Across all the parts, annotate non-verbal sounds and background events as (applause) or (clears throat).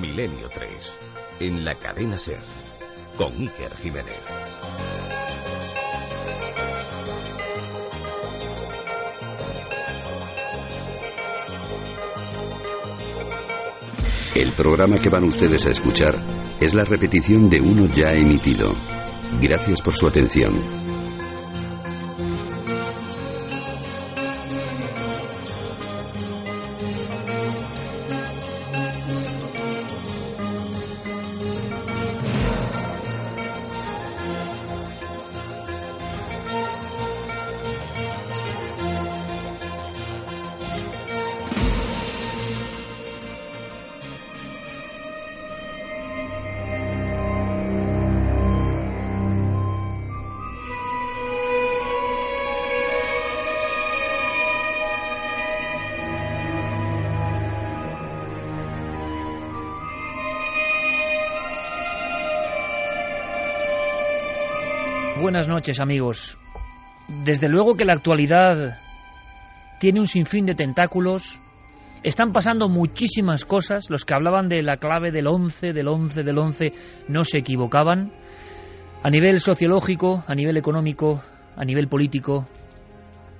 Milenio 3, en la cadena Ser, con Iker Jiménez. El programa que van ustedes a escuchar es la repetición de uno ya emitido. Gracias por su atención. Noches amigos. Desde luego que la actualidad tiene un sinfín de tentáculos. Están pasando muchísimas cosas. Los que hablaban de la clave del 11, del 11, del 11, no se equivocaban. A nivel sociológico, a nivel económico, a nivel político,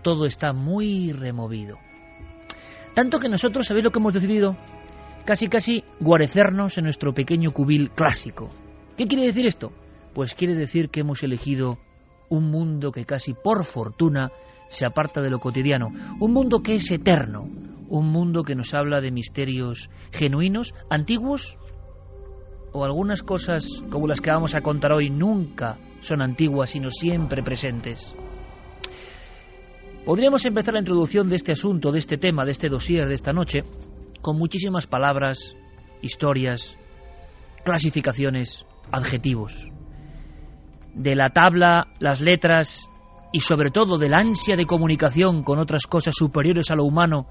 todo está muy removido. Tanto que nosotros, ¿sabéis lo que hemos decidido? Casi, casi guarecernos en nuestro pequeño cubil clásico. ¿Qué quiere decir esto? Pues quiere decir que hemos elegido un mundo que casi por fortuna se aparta de lo cotidiano, un mundo que es eterno, un mundo que nos habla de misterios genuinos, antiguos, o algunas cosas como las que vamos a contar hoy nunca son antiguas, sino siempre presentes. Podríamos empezar la introducción de este asunto, de este tema, de este dossier de esta noche, con muchísimas palabras, historias, clasificaciones, adjetivos de la tabla, las letras y sobre todo de la ansia de comunicación con otras cosas superiores a lo humano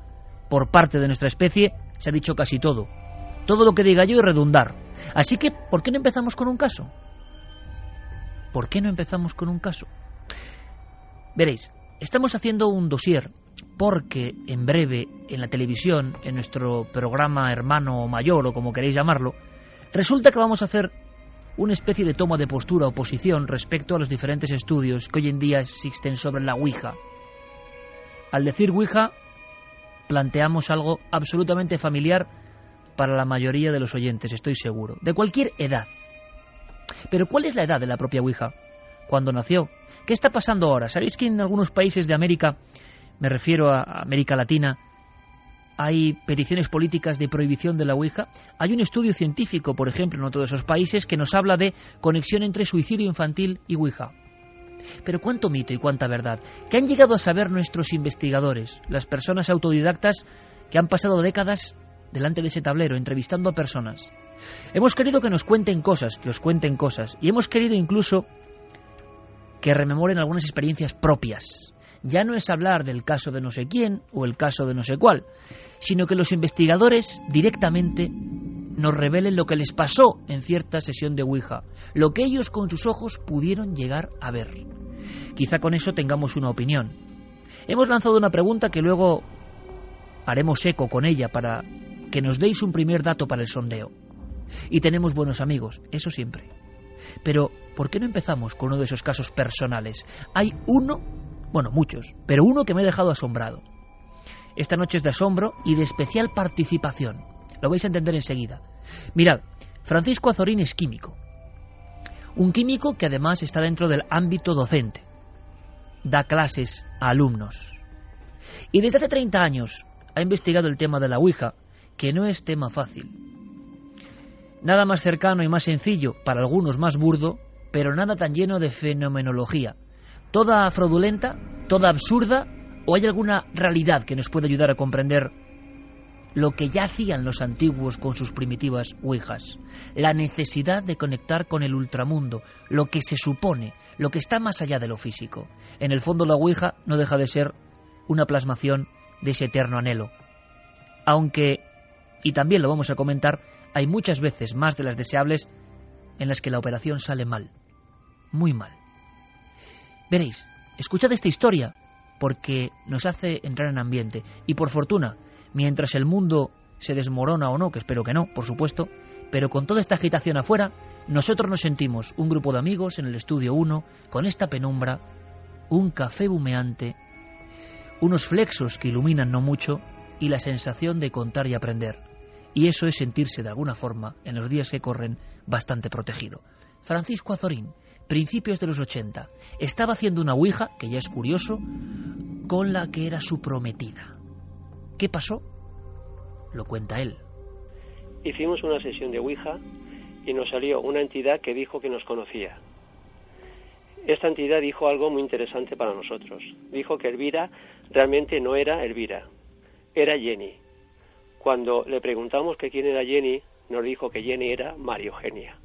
por parte de nuestra especie, se ha dicho casi todo. Todo lo que diga yo es redundar. Así que, ¿por qué no empezamos con un caso? ¿Por qué no empezamos con un caso? Veréis, estamos haciendo un dossier porque en breve en la televisión, en nuestro programa hermano mayor o como queréis llamarlo, resulta que vamos a hacer una especie de toma de postura o posición respecto a los diferentes estudios que hoy en día existen sobre la Ouija. Al decir Ouija, planteamos algo absolutamente familiar para la mayoría de los oyentes, estoy seguro, de cualquier edad. Pero ¿cuál es la edad de la propia Ouija? ¿Cuándo nació? ¿Qué está pasando ahora? ¿Sabéis que en algunos países de América, me refiero a América Latina, hay peticiones políticas de prohibición de la Ouija. Hay un estudio científico, por ejemplo, en otro de esos países que nos habla de conexión entre suicidio infantil y Ouija. Pero cuánto mito y cuánta verdad. ¿Qué han llegado a saber nuestros investigadores, las personas autodidactas que han pasado décadas delante de ese tablero, entrevistando a personas? Hemos querido que nos cuenten cosas, que os cuenten cosas, y hemos querido incluso que rememoren algunas experiencias propias, ya no es hablar del caso de no sé quién o el caso de no sé cuál, sino que los investigadores directamente nos revelen lo que les pasó en cierta sesión de Ouija, lo que ellos con sus ojos pudieron llegar a ver. Quizá con eso tengamos una opinión. Hemos lanzado una pregunta que luego haremos eco con ella para que nos deis un primer dato para el sondeo. Y tenemos buenos amigos, eso siempre. Pero, ¿por qué no empezamos con uno de esos casos personales? Hay uno bueno, muchos, pero uno que me ha dejado asombrado. Esta noche es de asombro y de especial participación. Lo vais a entender enseguida. Mirad, Francisco Azorín es químico. Un químico que además está dentro del ámbito docente. Da clases a alumnos. Y desde hace 30 años ha investigado el tema de la Ouija, que no es tema fácil. Nada más cercano y más sencillo, para algunos más burdo, pero nada tan lleno de fenomenología toda fraudulenta, toda absurda, o hay alguna realidad que nos puede ayudar a comprender lo que ya hacían los antiguos con sus primitivas ouijas, la necesidad de conectar con el ultramundo, lo que se supone, lo que está más allá de lo físico. En el fondo la ouija no deja de ser una plasmación de ese eterno anhelo. Aunque, y también lo vamos a comentar, hay muchas veces más de las deseables en las que la operación sale mal, muy mal. Veréis, escuchad esta historia porque nos hace entrar en ambiente. Y por fortuna, mientras el mundo se desmorona o no, que espero que no, por supuesto, Pero con toda esta agitación afuera, nosotros nos sentimos un grupo de amigos en el estudio 1, con esta penumbra, un café humeante, unos flexos que iluminan no mucho y la sensación de contar y aprender. Y eso es sentirse de alguna forma, en los días que corren, bastante protegido. Francisco Azorín, principios de los 80, estaba haciendo una ouija, que ya es curioso, con la que era su prometida. ¿Qué pasó? Lo cuenta él. Hicimos una sesión de ouija y nos salió una entidad que dijo que nos conocía. Esta entidad dijo algo muy interesante para nosotros. Dijo que Elvira realmente no era Elvira, era Jenny. Cuando le preguntamos que quién era Jenny, nos dijo que Jenny era María Eugenia.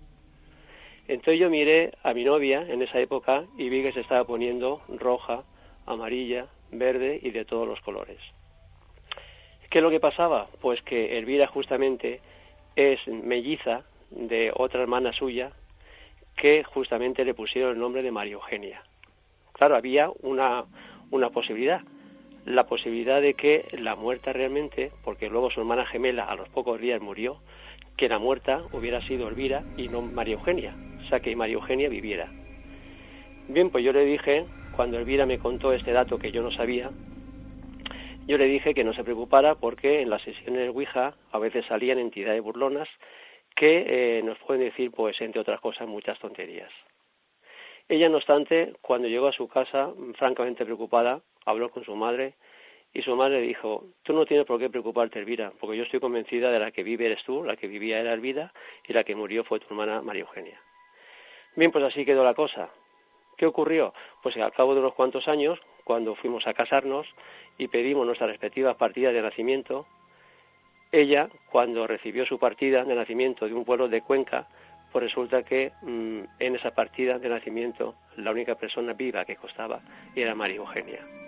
Entonces yo miré a mi novia en esa época y vi que se estaba poniendo roja, amarilla, verde y de todos los colores. ¿Qué es lo que pasaba? Pues que Elvira justamente es melliza de otra hermana suya que justamente le pusieron el nombre de María Eugenia. Claro, había una, una posibilidad, la posibilidad de que la muerta realmente, porque luego su hermana gemela a los pocos días murió, que la muerta hubiera sido Elvira y no María Eugenia, que María Eugenia viviera. Bien, pues yo le dije, cuando Elvira me contó este dato que yo no sabía, yo le dije que no se preocupara porque en las sesiones Ouija a veces salían entidades burlonas que eh, nos pueden decir, pues, entre otras cosas, muchas tonterías. Ella, no obstante, cuando llegó a su casa, francamente preocupada, habló con su madre y su madre dijo, tú no tienes por qué preocuparte, Elvira, porque yo estoy convencida de la que vive eres tú, la que vivía era Elvira y la que murió fue tu hermana María Eugenia. Bien, pues así quedó la cosa. ¿Qué ocurrió? Pues al cabo de unos cuantos años, cuando fuimos a casarnos y pedimos nuestras respectivas partidas de nacimiento, ella, cuando recibió su partida de nacimiento de un pueblo de Cuenca, pues resulta que mm, en esa partida de nacimiento la única persona viva que costaba era María Eugenia.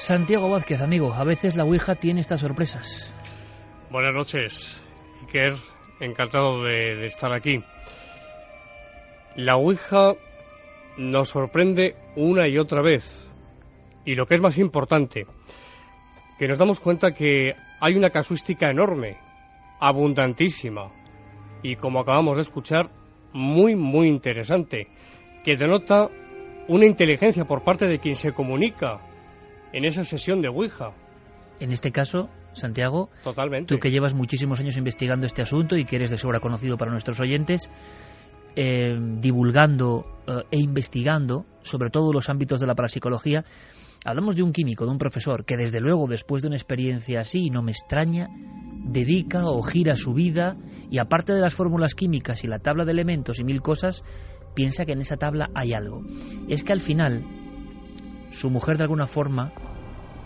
Santiago Vázquez, amigo, a veces la Ouija tiene estas sorpresas. Buenas noches, Iker, encantado de estar aquí. La Ouija nos sorprende una y otra vez. Y lo que es más importante, que nos damos cuenta que hay una casuística enorme, abundantísima, y como acabamos de escuchar, muy, muy interesante, que denota una inteligencia por parte de quien se comunica en esa sesión de Ouija. En este caso, Santiago, Totalmente. tú que llevas muchísimos años investigando este asunto y que eres de sobra conocido para nuestros oyentes, eh, divulgando eh, e investigando sobre todos los ámbitos de la parapsicología, hablamos de un químico, de un profesor, que desde luego después de una experiencia así, no me extraña, dedica o gira su vida y aparte de las fórmulas químicas y la tabla de elementos y mil cosas, piensa que en esa tabla hay algo. Es que al final su mujer de alguna forma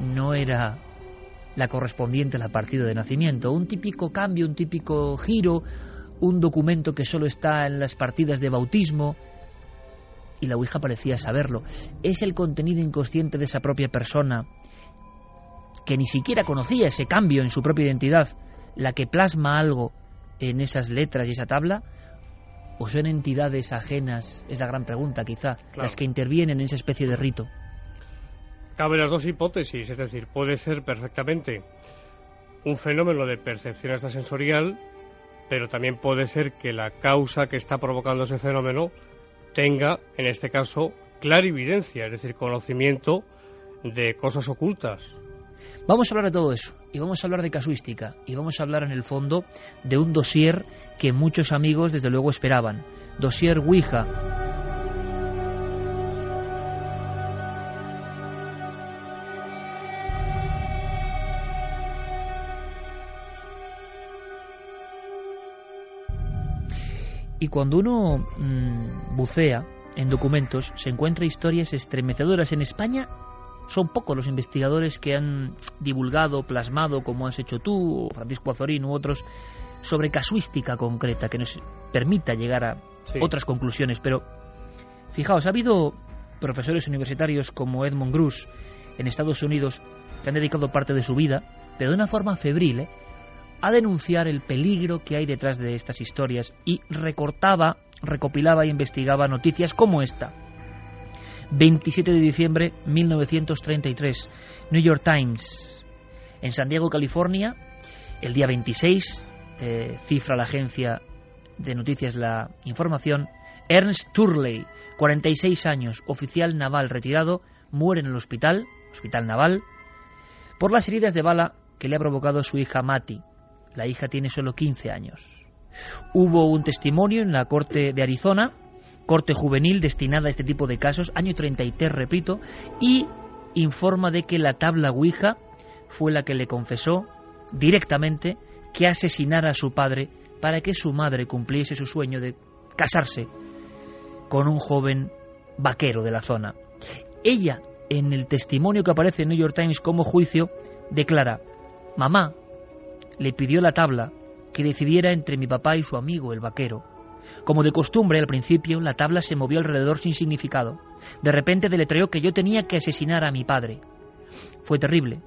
no era la correspondiente a la partida de nacimiento, un típico cambio, un típico giro, un documento que solo está en las partidas de bautismo, y la Ouija parecía saberlo. Es el contenido inconsciente de esa propia persona, que ni siquiera conocía ese cambio en su propia identidad, la que plasma algo en esas letras y esa tabla, o son entidades ajenas, es la gran pregunta quizá, las que intervienen en esa especie de rito. Cabe las dos hipótesis, es decir, puede ser perfectamente un fenómeno de percepción extrasensorial pero también puede ser que la causa que está provocando ese fenómeno tenga, en este caso, clarividencia, es decir, conocimiento de cosas ocultas. Vamos a hablar de todo eso, y vamos a hablar de casuística, y vamos a hablar en el fondo de un dossier que muchos amigos desde luego esperaban, dossier Ouija, Y cuando uno mmm, bucea en documentos, se encuentra historias estremecedoras. En España son pocos los investigadores que han divulgado, plasmado, como has hecho tú, o Francisco Azorín u otros, sobre casuística concreta que nos permita llegar a sí. otras conclusiones. Pero fijaos, ha habido profesores universitarios como Edmund Gruss en Estados Unidos que han dedicado parte de su vida, pero de una forma febril, ¿eh? A denunciar el peligro que hay detrás de estas historias y recortaba, recopilaba e investigaba noticias como esta. 27 de diciembre 1933. New York Times. En San Diego, California, el día 26, eh, cifra la agencia de noticias la información, Ernst Turley, 46 años, oficial naval retirado, muere en el hospital, hospital naval, por las heridas de bala que le ha provocado su hija Mati. La hija tiene solo 15 años. Hubo un testimonio en la Corte de Arizona, Corte Juvenil destinada a este tipo de casos, año 33, repito, y informa de que la tabla Ouija fue la que le confesó directamente que asesinara a su padre para que su madre cumpliese su sueño de casarse con un joven vaquero de la zona. Ella, en el testimonio que aparece en New York Times como juicio, declara, mamá le pidió la tabla que decidiera entre mi papá y su amigo, el vaquero. Como de costumbre, al principio, la tabla se movió alrededor sin significado. De repente deletreó que yo tenía que asesinar a mi padre. Fue terrible.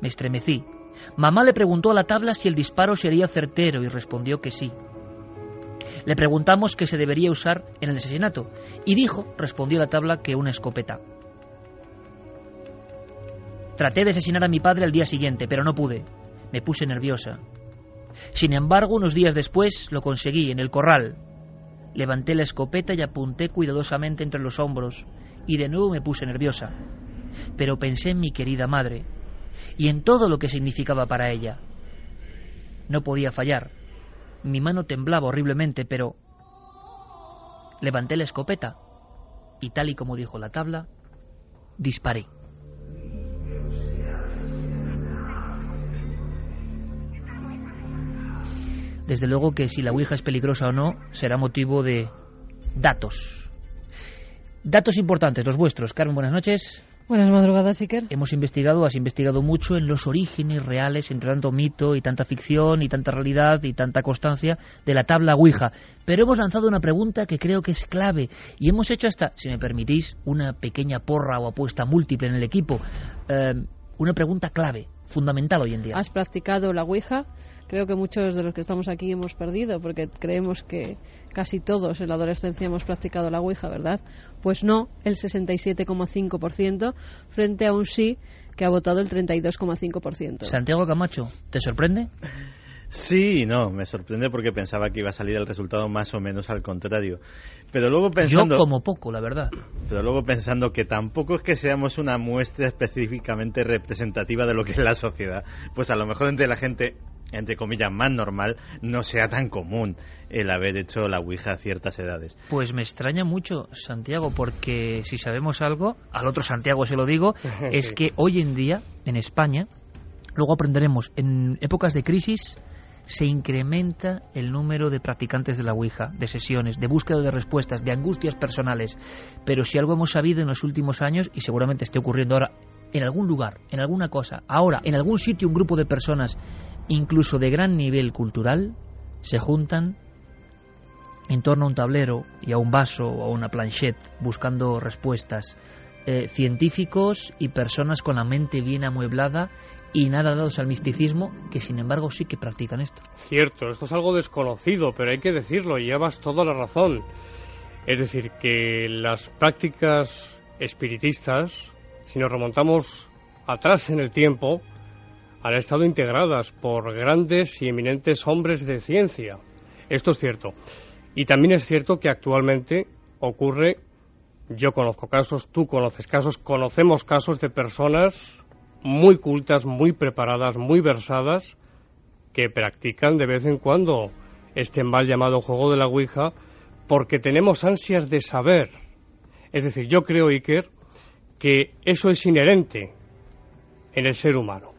Me estremecí. Mamá le preguntó a la tabla si el disparo sería certero y respondió que sí. Le preguntamos qué se debería usar en el asesinato y dijo, respondió la tabla, que una escopeta. Traté de asesinar a mi padre al día siguiente, pero no pude. Me puse nerviosa. Sin embargo, unos días después lo conseguí en el corral. Levanté la escopeta y apunté cuidadosamente entre los hombros, y de nuevo me puse nerviosa. Pero pensé en mi querida madre, y en todo lo que significaba para ella. No podía fallar. Mi mano temblaba horriblemente, pero levanté la escopeta y tal y como dijo la tabla, disparé. Desde luego que si la Ouija es peligrosa o no, será motivo de datos. Datos importantes, los vuestros. Carmen, buenas noches. Buenas madrugadas, Iker. Hemos investigado, has investigado mucho en los orígenes reales, entre tanto mito y tanta ficción y tanta realidad y tanta constancia de la tabla Ouija. Pero hemos lanzado una pregunta que creo que es clave y hemos hecho hasta, si me permitís, una pequeña porra o apuesta múltiple en el equipo. Eh, una pregunta clave, fundamental hoy en día. ¿Has practicado la Ouija? Creo que muchos de los que estamos aquí hemos perdido porque creemos que casi todos en la adolescencia hemos practicado la Ouija, ¿verdad? Pues no, el 67,5% frente a un sí que ha votado el 32,5%. Santiago Camacho, ¿te sorprende? Sí no, me sorprende porque pensaba que iba a salir el resultado más o menos al contrario. Pero luego pensando... Yo como poco, la verdad. Pero luego pensando que tampoco es que seamos una muestra específicamente representativa de lo que es la sociedad. Pues a lo mejor entre la gente entre comillas, más normal, no sea tan común el haber hecho la Ouija a ciertas edades. Pues me extraña mucho, Santiago, porque si sabemos algo, al otro Santiago se lo digo, (laughs) es que hoy en día, en España, luego aprenderemos, en épocas de crisis, se incrementa el número de practicantes de la Ouija, de sesiones, de búsqueda de respuestas, de angustias personales. Pero si algo hemos sabido en los últimos años, y seguramente esté ocurriendo ahora, en algún lugar, en alguna cosa, ahora, en algún sitio, un grupo de personas incluso de gran nivel cultural, se juntan en torno a un tablero y a un vaso o a una planchette buscando respuestas. Eh, científicos y personas con la mente bien amueblada y nada dados al misticismo, que sin embargo sí que practican esto. Cierto, esto es algo desconocido, pero hay que decirlo, y llevas toda la razón. Es decir, que las prácticas espiritistas, si nos remontamos atrás en el tiempo, han estado integradas por grandes y eminentes hombres de ciencia. Esto es cierto. Y también es cierto que actualmente ocurre, yo conozco casos, tú conoces casos, conocemos casos de personas muy cultas, muy preparadas, muy versadas, que practican de vez en cuando este mal llamado juego de la Ouija porque tenemos ansias de saber. Es decir, yo creo, Iker, que eso es inherente en el ser humano.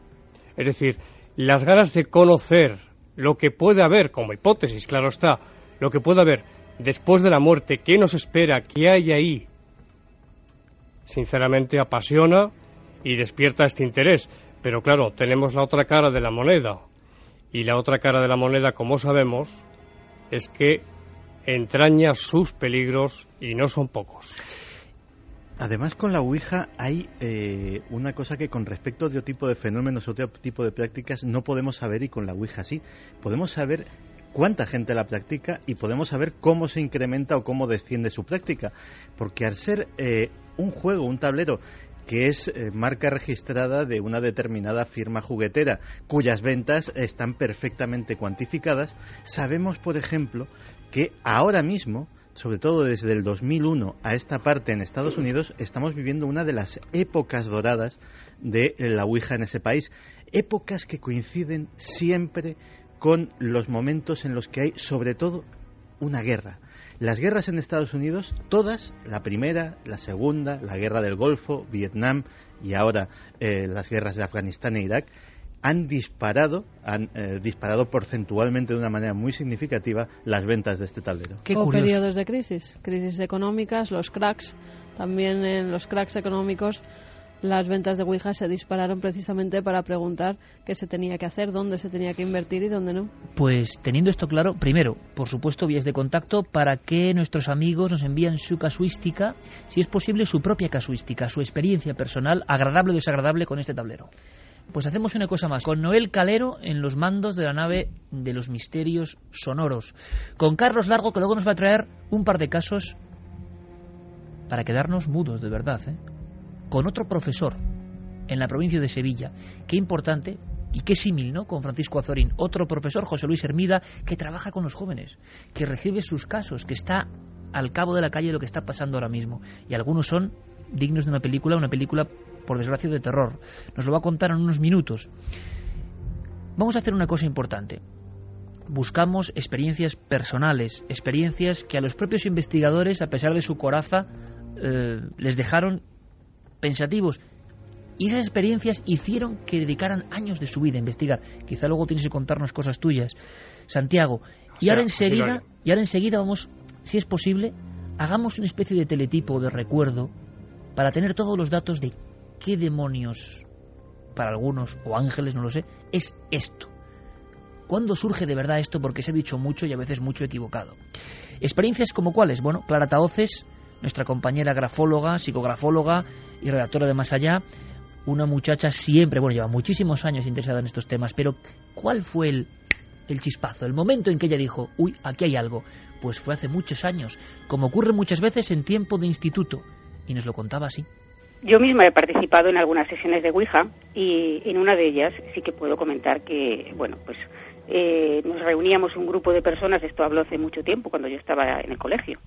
Es decir, las ganas de conocer lo que puede haber, como hipótesis, claro está, lo que puede haber después de la muerte, qué nos espera, qué hay ahí, sinceramente apasiona y despierta este interés. Pero claro, tenemos la otra cara de la moneda. Y la otra cara de la moneda, como sabemos, es que entraña sus peligros y no son pocos. Además, con la Ouija hay eh, una cosa que con respecto a otro tipo de fenómenos, otro tipo de prácticas, no podemos saber y con la Ouija sí. Podemos saber cuánta gente la practica y podemos saber cómo se incrementa o cómo desciende su práctica. Porque al ser eh, un juego, un tablero que es eh, marca registrada de una determinada firma juguetera, cuyas ventas están perfectamente cuantificadas, sabemos, por ejemplo, que ahora mismo, sobre todo desde el 2001 a esta parte en Estados Unidos, estamos viviendo una de las épocas doradas de la Ouija en ese país. Épocas que coinciden siempre con los momentos en los que hay, sobre todo, una guerra. Las guerras en Estados Unidos, todas, la primera, la segunda, la guerra del Golfo, Vietnam y ahora eh, las guerras de Afganistán e Irak, han disparado, han eh, disparado porcentualmente de una manera muy significativa las ventas de este tablero. o periodos de crisis, crisis económicas, los cracks, también en los cracks económicos las ventas de Ouija se dispararon precisamente para preguntar qué se tenía que hacer, dónde se tenía que invertir y dónde no. Pues teniendo esto claro, primero, por supuesto, vías de contacto para que nuestros amigos nos envíen su casuística, si es posible su propia casuística, su experiencia personal, agradable o desagradable con este tablero. Pues hacemos una cosa más, con Noel Calero en los mandos de la nave de los misterios sonoros, con Carlos Largo que luego nos va a traer un par de casos para quedarnos mudos de verdad, ¿eh? con otro profesor en la provincia de Sevilla. Qué importante y qué símil, ¿no? Con Francisco Azorín, otro profesor, José Luis Hermida, que trabaja con los jóvenes, que recibe sus casos, que está al cabo de la calle lo que está pasando ahora mismo. Y algunos son dignos de una película, una película, por desgracia, de terror. Nos lo va a contar en unos minutos. Vamos a hacer una cosa importante. Buscamos experiencias personales, experiencias que a los propios investigadores, a pesar de su coraza, eh, les dejaron pensativos. Y esas experiencias hicieron que dedicaran años de su vida a investigar. Quizá luego tienes que contarnos cosas tuyas, Santiago. Y ahora enseguida, y ahora enseguida vamos, si es posible, hagamos una especie de teletipo de recuerdo para tener todos los datos de qué demonios, para algunos, o ángeles, no lo sé, es esto. ¿Cuándo surge de verdad esto? Porque se ha dicho mucho y a veces mucho equivocado. Experiencias como cuáles? Bueno, Clara Taoces nuestra compañera grafóloga, psicografóloga y redactora de Más Allá, una muchacha siempre, bueno, lleva muchísimos años interesada en estos temas, pero ¿cuál fue el, el chispazo, el momento en que ella dijo, uy, aquí hay algo? Pues fue hace muchos años, como ocurre muchas veces en tiempo de instituto, y nos lo contaba así. Yo misma he participado en algunas sesiones de Ouija y en una de ellas sí que puedo comentar que, bueno, pues eh, nos reuníamos un grupo de personas, esto habló hace mucho tiempo, cuando yo estaba en el colegio,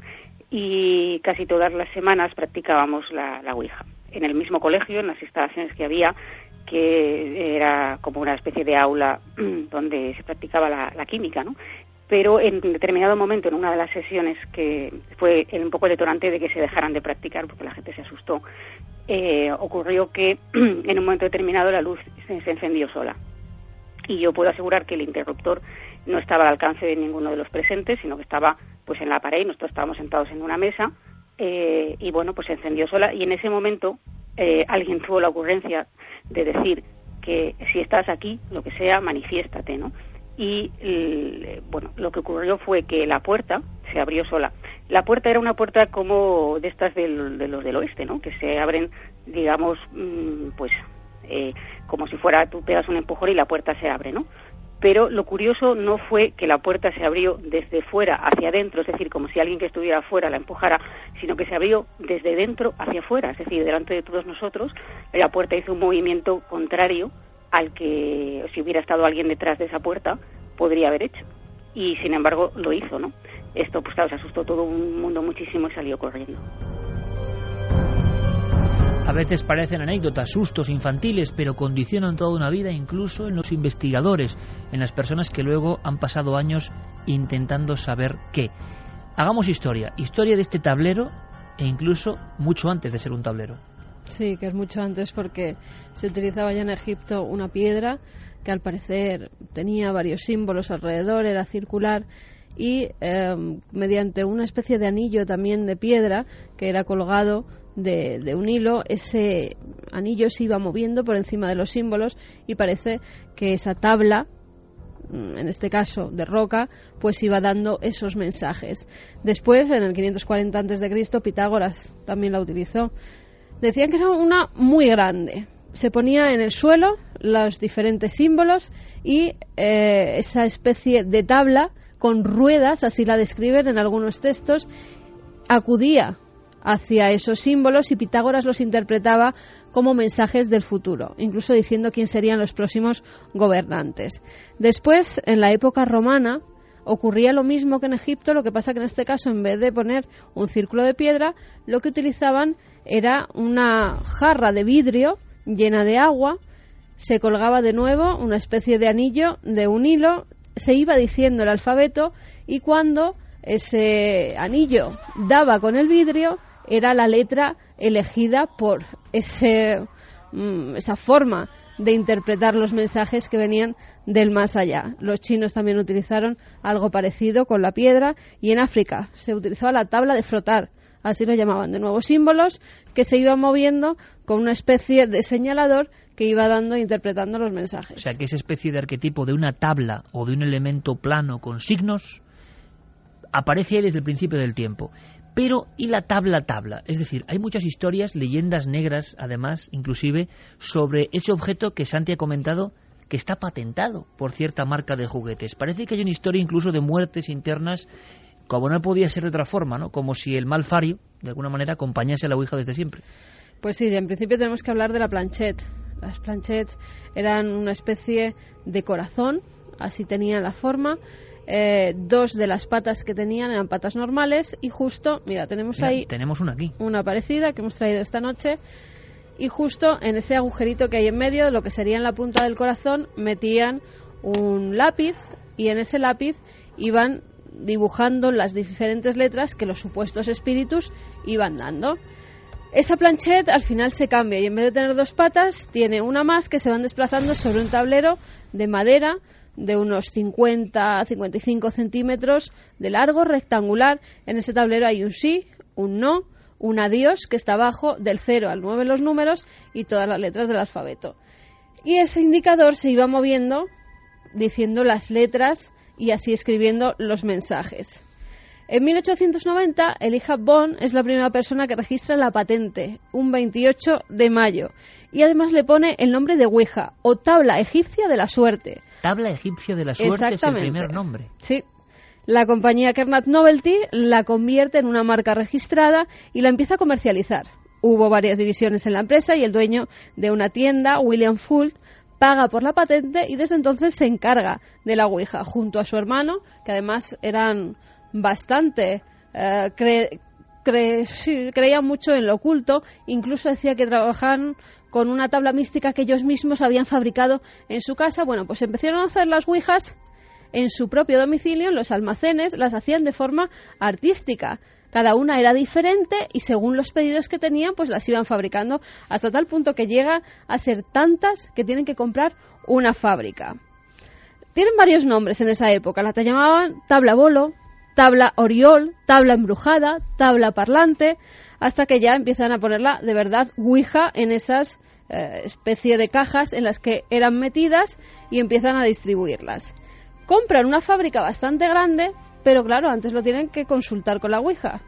y casi todas las semanas practicábamos la, la Ouija. En el mismo colegio, en las instalaciones que había, que era como una especie de aula (clears throat) donde se practicaba la, química, ¿no? pero en determinado momento, en una de las sesiones que fue un poco detonante de que se dejaran de practicar porque la gente se asustó, eh, ocurrió que (clears throat) en un momento determinado la luz se encendió sola y yo puedo asegurar que el interruptor no estaba al alcance de ninguno de los presentes, sino que estaba pues en la pared, nosotros estábamos sentados en una mesa eh, y bueno, pues se encendió sola y en ese momento eh, alguien tuvo la ocurrencia de decir que si estás aquí, lo que sea, manifiéstate, ¿no? Y bueno, lo que ocurrió fue que la puerta se abrió sola. La puerta era una puerta como de estas del, de los del oeste, ¿no? Que se abren, digamos, mm, pues eh, como si fuera tú pegas un empujón y la puerta se abre, ¿no? Pero lo curioso no fue que la puerta se abrió desde fuera hacia adentro, es decir, como si alguien que estuviera afuera la empujara, sino que se abrió desde dentro hacia afuera, es decir, delante de todos nosotros, la puerta hizo un movimiento contrario al que si hubiera estado alguien detrás de esa puerta podría haber hecho. Y sin embargo lo hizo, ¿no? Esto, pues claro, se asustó todo un mundo muchísimo y salió corriendo. A veces parecen anécdotas, sustos infantiles, pero condicionan toda una vida, incluso en los investigadores, en las personas que luego han pasado años intentando saber qué. Hagamos historia, historia de este tablero e incluso mucho antes de ser un tablero. Sí, que es mucho antes porque se utilizaba ya en Egipto una piedra que al parecer tenía varios símbolos alrededor, era circular y em, mediante una especie de anillo también de piedra que era colgado de, un hilo, ese anillo se iba moviendo por encima de los símbolos y parece que esa tabla mm, en este caso de roca, pues iba dando esos mensajes. Después, en el 540 a.C., Pitágoras también la utilizó. Decían que era una muy grande. Se ponía en el suelo los diferentes símbolos y eh, esa especie de tabla con ruedas, así la describen en algunos textos, acudía hacia esos símbolos y Pitágoras los interpretaba como mensajes del futuro, incluso diciendo quién serían los próximos gobernantes. Después, en la época romana, ocurría lo mismo que en Egipto, lo que pasa que en este caso, en vez de poner un círculo de piedra, lo que utilizaban era una jarra de vidrio llena de agua, se colgaba de nuevo una especie de anillo de un hilo, se iba diciendo el alfabeto y cuando ese anillo daba con el vidrio, era la letra elegida por ese, mm, esa forma de interpretar los mensajes que venían del más allá. Los chinos también utilizaron algo parecido con la piedra y en África se utilizaba la tabla de frotar, así lo llamaban, de nuevos símbolos que se iban moviendo con una especie de señalador que iba dando e interpretando los mensajes. O sea, que esa especie de arquetipo de una tabla o de un elemento plano con signos aparece ahí desde el principio del tiempo. Pero, ¿y la tabla tabla? Es decir, hay muchas historias, leyendas negras, además, inclusive, sobre ese objeto que Santi ha comentado que está patentado por cierta marca de juguetes. Parece que hay una historia incluso de muertes internas, como no podía ser de otra forma, ¿no? Como si el malfario, de alguna manera, acompañase a la Ouija desde siempre. Pues sí, en principio tenemos que hablar de la planchette. Las planchettes eran una especie de corazón, así tenían la forma, eh, dos de las patas que tenían eran patas normales y justo, mira, tenemos ahí... Tenemos una aquí. Una parecida que hemos traído esta noche. Y justo en ese agujerito que hay en medio, lo que sería en la punta del corazón, metían un lápiz y en ese lápiz iban dibujando las diferentes letras que los supuestos espíritus iban dando. Esa planchette al final se cambia y en vez de tener dos patas, tiene una más que se van desplazando sobre un tablero de madera de unos 50 a 55 centímetros de largo, rectangular. En ese tablero hay un sí, un no, un adiós que está abajo del 0 al 9 los números y todas las letras del alfabeto. Y ese indicador se iba moviendo diciendo las letras y así escribiendo los mensajes. En 1890, Elijah Bond es la primera persona que registra la patente, un 28 de mayo, y además le pone el nombre de Ouija, o tabla egipcia de la suerte. Tabla egipcia de la suerte es el primer nombre. Sí. La compañía Kernat Novelty la convierte en una marca registrada y la empieza a comercializar. Hubo varias divisiones en la empresa y el dueño de una tienda, William Fult, paga por la patente y desde entonces se encarga de la Ouija junto a su hermano, que además eran bastante eh, creían mucho en lo oculto, incluso decía que trabajaban con una tabla mística que ellos mismos habían fabricado en su casa. Bueno, pues empezaron a hacer las ouijas en su propio domicilio, en los almacenes, las hacían de forma artística. Cada una era diferente y según los pedidos que tenían, pues las iban fabricando hasta tal punto que llegan a ser tantas que tienen que comprar una fábrica. Tienen varios nombres en esa época. La llamaban tabla bolo, tabla oriol, tabla embrujada, tabla parlante, hasta que ya empiezan a ponerla de verdad Ouija en esas eh, especie de cajas en las que eran metidas y empiezan a distribuirlas. Compran una fábrica bastante grande, pero claro, antes lo tienen que consultar con la Ouija.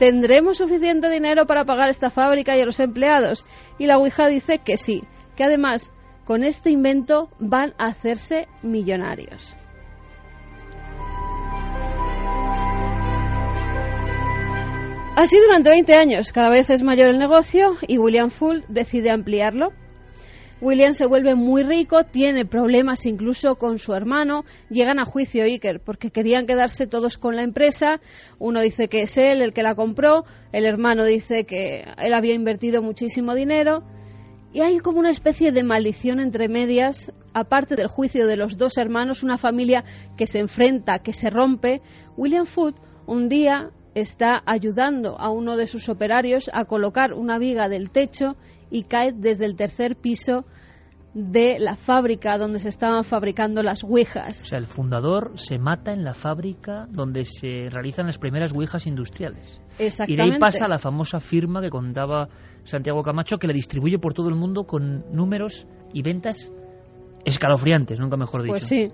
¿Tendremos suficiente dinero para pagar esta fábrica y a los empleados? Y la Ouija dice que sí, que además con este invento van a hacerse millonarios. Así durante 20 años, cada vez es mayor el negocio y William Full decide ampliarlo. William se vuelve muy rico, tiene problemas incluso con su hermano, llegan a juicio Iker porque querían quedarse todos con la empresa. Uno dice que es él el que la compró, el hermano dice que él había invertido muchísimo dinero y hay como una especie de maldición entre medias, aparte del juicio de los dos hermanos, una familia que se enfrenta, que se rompe. William Foot un día está ayudando a uno de sus operarios a colocar una viga del techo y cae desde el tercer piso de la fábrica donde se estaban fabricando las ouijas. O sea, el fundador se mata en la fábrica donde se realizan las primeras ouijas industriales. Exactamente. Y de ahí pasa la famosa firma que contaba Santiago Camacho que la distribuye por todo el mundo con números y ventas escalofriantes, nunca mejor dicho. Pues sí.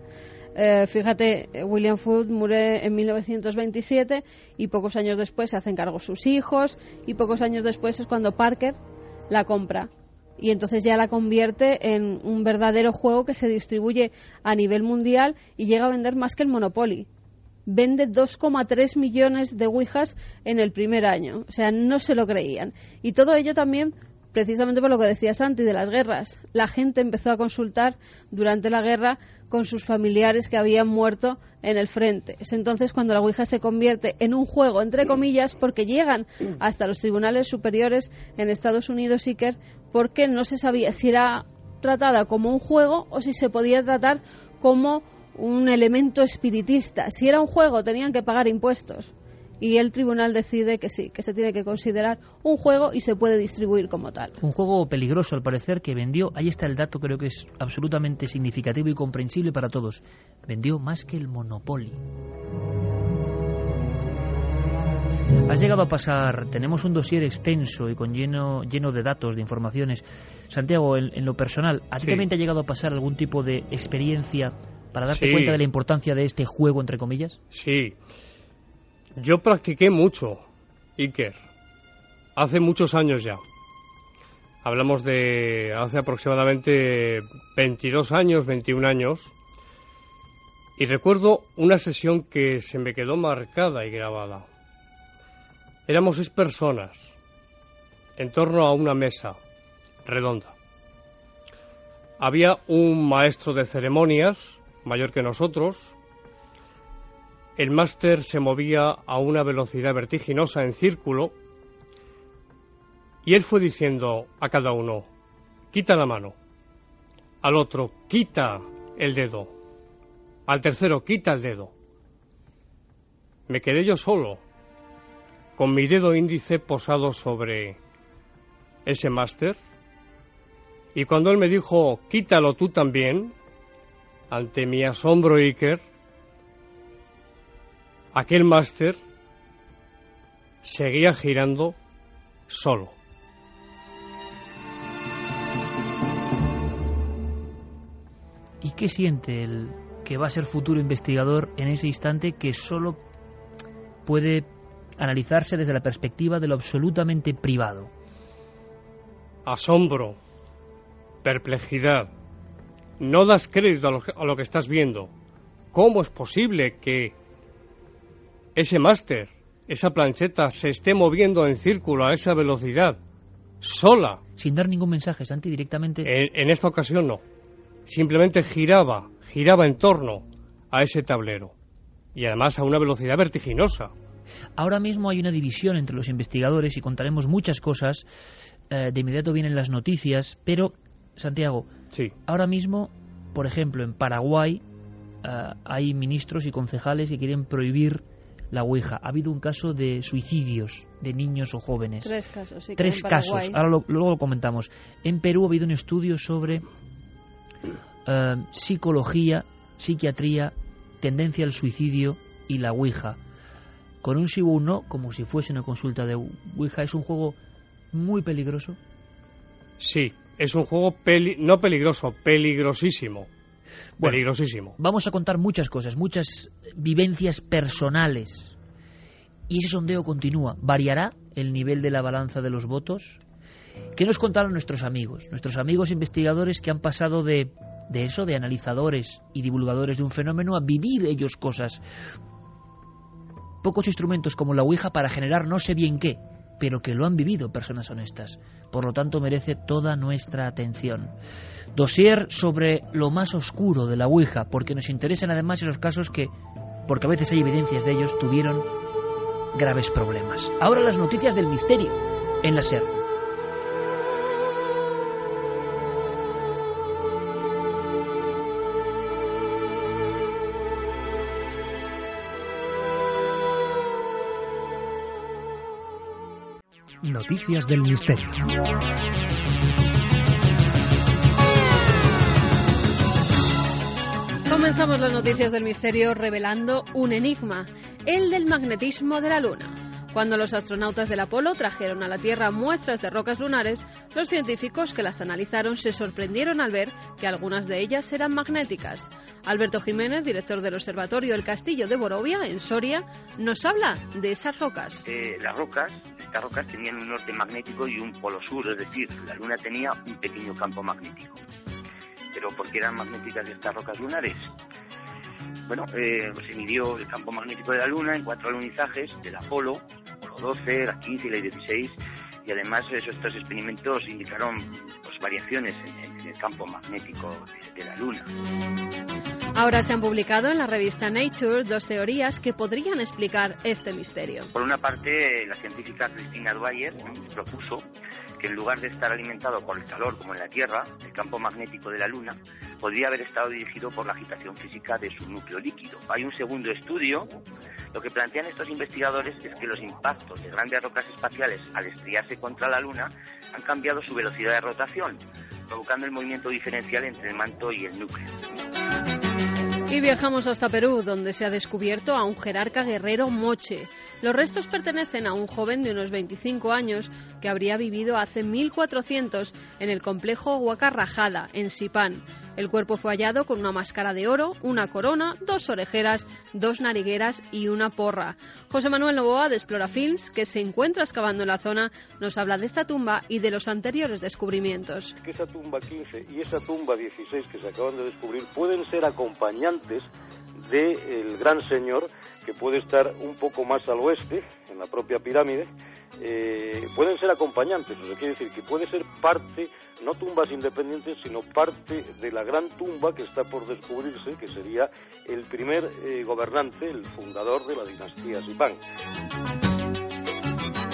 Eh, fíjate, William Food muere en 1927 y pocos años después se hacen cargo sus hijos y pocos años después es cuando Parker la compra y entonces ya la convierte en un verdadero juego que se distribuye a nivel mundial y llega a vender más que el Monopoly. vende 2,3 millones de Ouijas en el primer año. O sea, no se lo creían. Y todo ello también precisamente por lo que decía Santi de las guerras. La gente empezó a consultar durante la guerra con sus familiares que habían muerto en el frente. Es entonces cuando la Ouija se convierte en un juego, entre comillas, porque llegan hasta los tribunales superiores en Estados Unidos, Iker, porque no se sabía si era tratada como un juego o si se podía tratar como un elemento espiritista. Si era un juego, tenían que pagar impuestos y el tribunal decide que sí, que se tiene que considerar un juego y se puede distribuir como tal. Un juego peligroso, al parecer, que vendió, ahí está el dato, creo que es absolutamente significativo y comprensible para todos, vendió más que el Monopoly. Has llegado a pasar, tenemos un dossier extenso y con lleno, lleno de datos, de informaciones. Santiago, en, lo personal, ¿a ti también te ha llegado a pasar algún tipo de experiencia para darte cuenta de la importancia de este juego, entre comillas? Sí, yo practiqué mucho Iker, hace muchos años ya. Hablamos de hace aproximadamente 22 años, 21 años. Y recuerdo una sesión que se me quedó marcada y grabada. Éramos seis personas en torno a una mesa redonda. Había un maestro de ceremonias, mayor que nosotros, el máster se movía a una velocidad vertiginosa en círculo y él fue diciendo a cada uno, quita la mano, al otro, quita el dedo, al tercero, quita el dedo. Me quedé yo solo, con mi dedo índice posado sobre ese máster, y cuando él me dijo, quítalo tú también, ante mi asombro Iker, aquel máster seguía girando solo. ¿Y qué siente el que va a ser futuro investigador en ese instante que solo puede analizarse desde la perspectiva de lo absolutamente privado? Asombro, perplejidad. No das crédito a lo, que, a lo que estás viendo. ¿Cómo es posible que ese máster, esa plancheta se esté moviendo en círculo a esa velocidad, sola. Sin dar ningún mensaje, Santi, directamente. En, esta ocasión no. Simplemente giraba, giraba en torno a ese tablero. Y además a una velocidad vertiginosa. Ahora mismo hay una división entre los investigadores y contaremos muchas cosas. Eh, de inmediato vienen las noticias, pero, Santiago, sí. ahora mismo, por ejemplo, en Paraguay eh, hay ministros y concejales que quieren prohibir la Ouija. Ha habido un caso de suicidios de niños o jóvenes. Tres casos, sí. Tres casos. Ahora luego lo comentamos. En Perú ha habido un estudio sobre eh, psicología, psiquiatría, tendencia al suicidio y la Ouija. Con un sí o un no, como si fuese una consulta de Ouija, es un juego muy peligroso. Sí, es un juego no peligroso, peligrosísimo. Peligrosísimo. Vamos a contar muchas cosas, muchas vivencias personales. Y ese sondeo continúa. ¿Variará el nivel de la balanza de los votos? ¿Qué nos contaron nuestros amigos? Nuestros amigos investigadores que han pasado de, de eso, de analizadores y divulgadores de un fenómeno, a vivir ellos cosas. Pocos instrumentos como la Ouija para generar no sé bien qué, pero que lo han vivido personas honestas. Por lo tanto, merece toda nuestra atención. Dosier sobre lo más oscuro de la Ouija, porque nos interesan además esos casos que, porque a veces hay evidencias de ellos, tuvieron graves problemas. Ahora las noticias del misterio en la SER. Noticias del Misterio. Comenzamos las noticias del misterio revelando un enigma, el del magnetismo de la Luna. Cuando los astronautas del Apolo trajeron a la Tierra muestras de rocas lunares, los científicos que las analizaron se sorprendieron al ver que algunas de ellas eran magnéticas. Alberto Jiménez, director del Observatorio El Castillo de Borovia, en Soria, nos habla de esas rocas. Eh, las rocas, estas rocas tenían un norte magnético y un polo sur, es decir, la Luna tenía un pequeño campo magnético. Pero ¿por qué eran magnéticas estas rocas lunares? Bueno, eh, se midió el campo magnético de la Luna en cuatro alunizajes del Apolo, Apolo 12, la 15 y la 16, y además estos experimentos indicaron pues, variaciones en, el campo magnético de la Luna. Ahora se han publicado en la revista Nature dos teorías que podrían explicar este misterio. Por una parte, la científica Christina Dwyer propuso que en lugar de estar alimentado por el calor como en la Tierra, el campo magnético de la Luna podría haber estado dirigido por la agitación física de su núcleo líquido. Hay un segundo estudio. Lo que plantean estos investigadores es que los impactos de grandes rocas espaciales al estrellarse contra la Luna han cambiado su velocidad de rotación, provocando el movimiento diferencial entre el manto y el núcleo. Y viajamos hasta Perú, donde se ha descubierto a un jerarca guerrero moche. Los restos pertenecen a un joven de unos 25 años que habría vivido hace 1400 en el complejo Huacarrajada, en Sipán. El cuerpo fue hallado con una máscara de oro, una corona, dos orejeras, dos narigueras y una porra. José Manuel Novoa de Explora Films, que se encuentra excavando en la zona, nos habla de esta tumba y de los anteriores descubrimientos. esa tumba 15 y esa tumba 16 que se acaban de descubrir pueden ser acompañantes del gran señor que puede estar un poco más al oeste, en la propia pirámide, eh, pueden ser acompañantes, o sea, quiere decir que puede ser parte, no tumbas independientes, sino parte de la gran tumba que está por descubrirse, que sería el primer eh, gobernante, el fundador de la dinastía Zipán.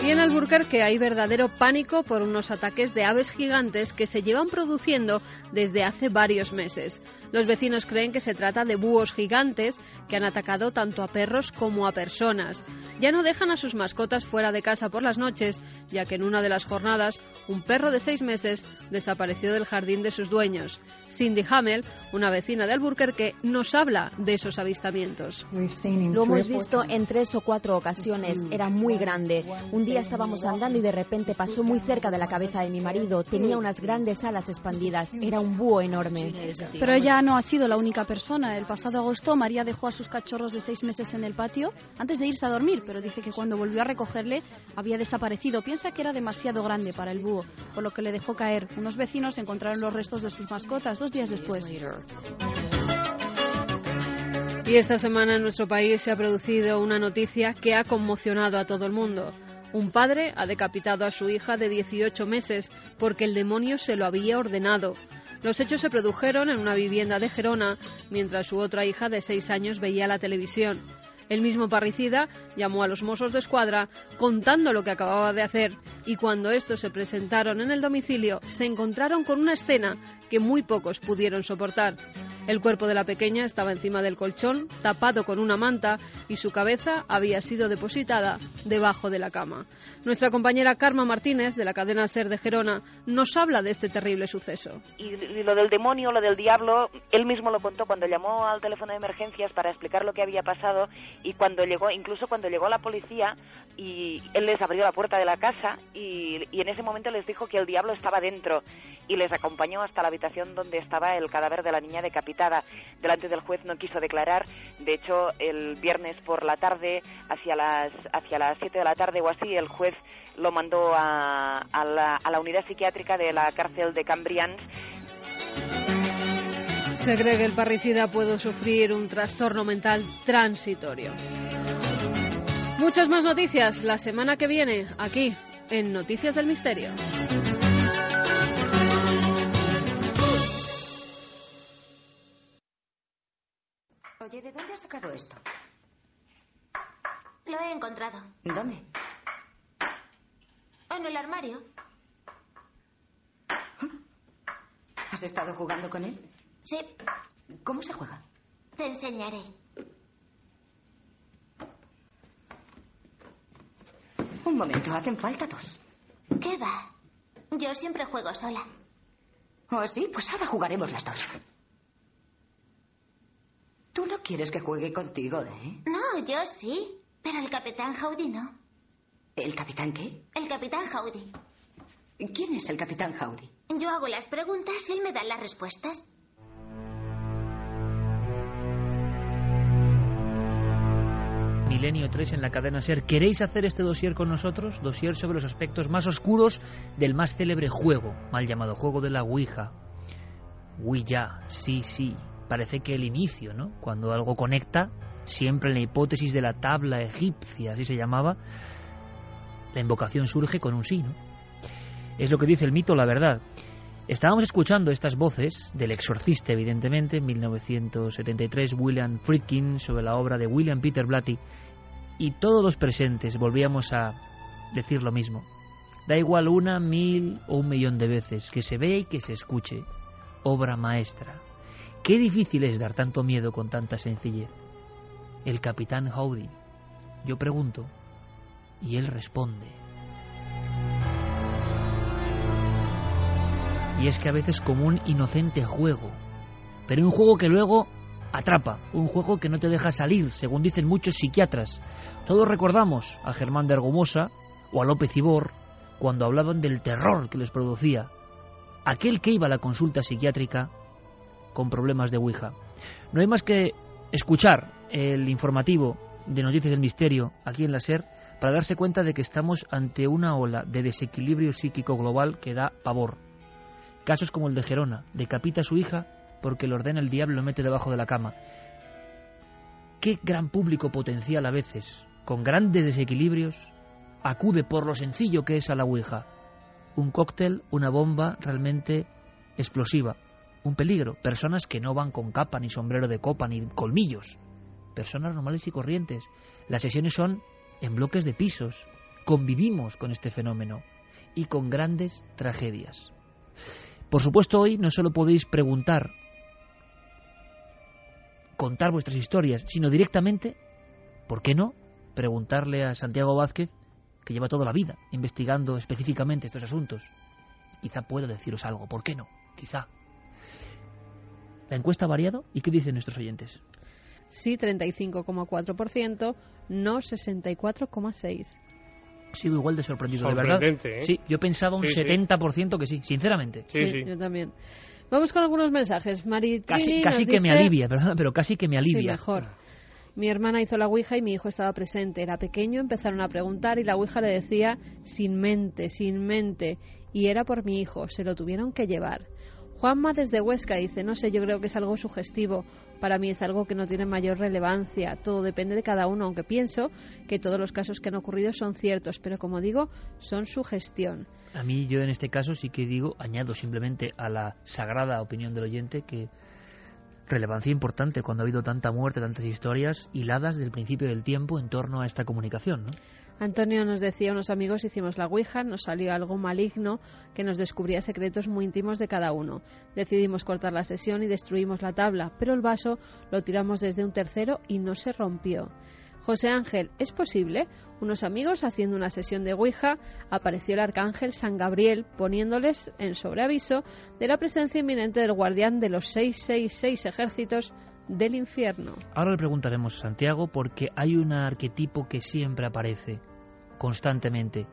Y en Alburquerque hay verdadero pánico por unos ataques de aves gigantes que se llevan produciendo desde hace varios meses. Los vecinos creen que se trata de búhos gigantes que han atacado tanto a perros como a personas. Ya no dejan a sus mascotas fuera de casa por las noches, ya que en una de las jornadas un perro de seis meses desapareció del jardín de sus dueños. Cindy Hamel, una vecina de Alburquerque, nos habla de esos avistamientos. Lo hemos visto en tres o cuatro ocasiones. Era muy grande. Un día estábamos andando y de repente pasó muy cerca de la cabeza de mi marido. Tenía unas grandes alas expandidas. Era un búho enorme. Pero ella no ha sido la única persona. El pasado agosto María dejó a sus cachorros de seis meses en el patio antes de irse a dormir, pero dice que cuando volvió a recogerle había desaparecido. Piensa que era demasiado grande para el búho, por lo que le dejó caer. Unos vecinos encontraron los restos de sus mascotas dos días después. Y esta semana en nuestro país se ha producido una noticia que ha conmocionado a todo el mundo. Un padre ha decapitado a su hija de 18 meses porque el demonio se lo había ordenado. Los hechos se produjeron en una vivienda de Gerona mientras su otra hija de seis años veía la televisión. El mismo parricida llamó a los mozos de escuadra contando lo que acababa de hacer y cuando estos se presentaron en el domicilio se encontraron con una escena que muy pocos pudieron soportar. El cuerpo de la pequeña estaba encima del colchón, tapado con una manta y su cabeza había sido depositada debajo de la cama. Nuestra compañera Karma Martínez, de la cadena Ser de Gerona, nos habla de este terrible suceso. Y, lo del demonio, lo del diablo, él mismo lo contó cuando llamó al teléfono de emergencias para explicar lo que había pasado y cuando llegó, incluso cuando llegó la policía y él les abrió la puerta de la casa y, y en ese momento les dijo que el diablo estaba dentro y les acompañó hasta la habitación donde estaba el cadáver de la niña decapitada. Delante del juez no quiso declarar, de hecho el viernes por la tarde, hacia las hacia las 7 de la tarde o así, el juez lo mandó a, la, unidad psiquiátrica de la cárcel de Cambrians se cree que el parricida puede sufrir un trastorno mental transitorio. Muchas más noticias la semana que viene aquí en Noticias del Misterio. Oye, ¿de dónde has sacado esto? Lo he encontrado. ¿Dónde? En el armario. ¿Has estado jugando con él? Sí. ¿Cómo se juega? Te enseñaré. Un momento, hacen falta dos. ¿Qué va? Yo siempre juego sola. ¿Oh, sí? Pues ahora jugaremos las dos. Tú no quieres que juegue contigo, ¿eh? No, yo sí. Pero el capitán Howdy no. ¿El capitán qué? El capitán Howdy. ¿Quién es el capitán Howdy? Yo hago las preguntas y él me da las respuestas. Milenio 3 en la cadena Ser. ¿Queréis hacer este dossier con nosotros? Dossier sobre los aspectos más oscuros del más célebre juego, mal llamado juego de la Ouija. Ouija, sí, sí, parece que el inicio, ¿no? Cuando algo conecta, siempre en la hipótesis de la tabla egipcia, así se llamaba, la invocación surge con un sí, ¿no? Es lo que dice el mito, la verdad. Estábamos escuchando estas voces del exorcista, evidentemente, en 1973, William Friedkin, sobre la obra de William Peter Blatty, y todos los presentes volvíamos a decir lo mismo. Da igual una, mil o un millón de veces, que se vea y que se escuche. Obra maestra. Qué difícil es dar tanto miedo con tanta sencillez. El capitán Howdy. Yo pregunto, y él responde. Y es que a veces como un inocente juego, pero un juego que luego atrapa, un juego que no te deja salir, según dicen muchos psiquiatras. Todos recordamos a Germán de Argomosa o a López Ibor cuando hablaban del terror que les producía aquel que iba a la consulta psiquiátrica con problemas de Ouija. No hay más que escuchar el informativo de Noticias del Misterio aquí en la SER para darse cuenta de que estamos ante una ola de desequilibrio psíquico global que da pavor. Casos como el de Gerona, decapita a su hija porque le ordena el diablo lo mete debajo de la cama. Qué gran público potencial a veces, con grandes desequilibrios, acude por lo sencillo que es a la Ouija. Un cóctel, una bomba realmente explosiva, un peligro. Personas que no van con capa, ni sombrero de copa, ni colmillos. Personas normales y corrientes. Las sesiones son en bloques de pisos. Convivimos con este fenómeno y con grandes tragedias. Por supuesto, hoy no solo podéis preguntar, contar vuestras historias, sino directamente, ¿por qué no? Preguntarle a Santiago Vázquez, que lleva toda la vida investigando específicamente estos asuntos. Quizá pueda deciros algo, ¿por qué no? Quizá. ¿La encuesta ha variado? ¿Y qué dicen nuestros oyentes? Sí, 35,4%, no 64,6%. Sigo igual de sorprendido, de verdad. ¿eh? Sí, yo pensaba un Sí, sí. 70% que sí, sinceramente. Sí, yo también. Vamos con algunos mensajes. Maritrini Casi, casi nos que me alivia, perdón, pero casi que me Sí, alivia. mejor. Mi hermana hizo la Ouija y mi hijo estaba presente. Era pequeño, empezaron a preguntar y la Ouija le decía sin mente, sin mente. Y era por mi hijo, se lo tuvieron que llevar. Juanma desde Huesca dice, no sé, yo creo que es algo sugestivo. Para mí es algo que no tiene mayor relevancia. Todo depende de cada uno, aunque pienso que todos los casos que han ocurrido son ciertos, pero como digo, son sugestión. A mí yo en este caso sí que digo, añado simplemente a la sagrada opinión del oyente que relevancia importante cuando ha habido tanta muerte, tantas historias hiladas desde el principio del tiempo en torno a esta comunicación, ¿no? Antonio nos decía, unos amigos hicimos la Ouija, nos salió algo maligno que nos descubría secretos muy íntimos de cada uno. Decidimos cortar la sesión y destruimos la tabla, pero el vaso lo tiramos desde un tercero y no se rompió. José Ángel, ¿es posible? Unos amigos haciendo una sesión de Ouija, apareció el arcángel San Gabriel poniéndoles en sobreaviso de la presencia inminente del guardián de los 666 ejércitos del infierno. Ahora le preguntaremos a Santiago porque hay un arquetipo que siempre aparece constantemente.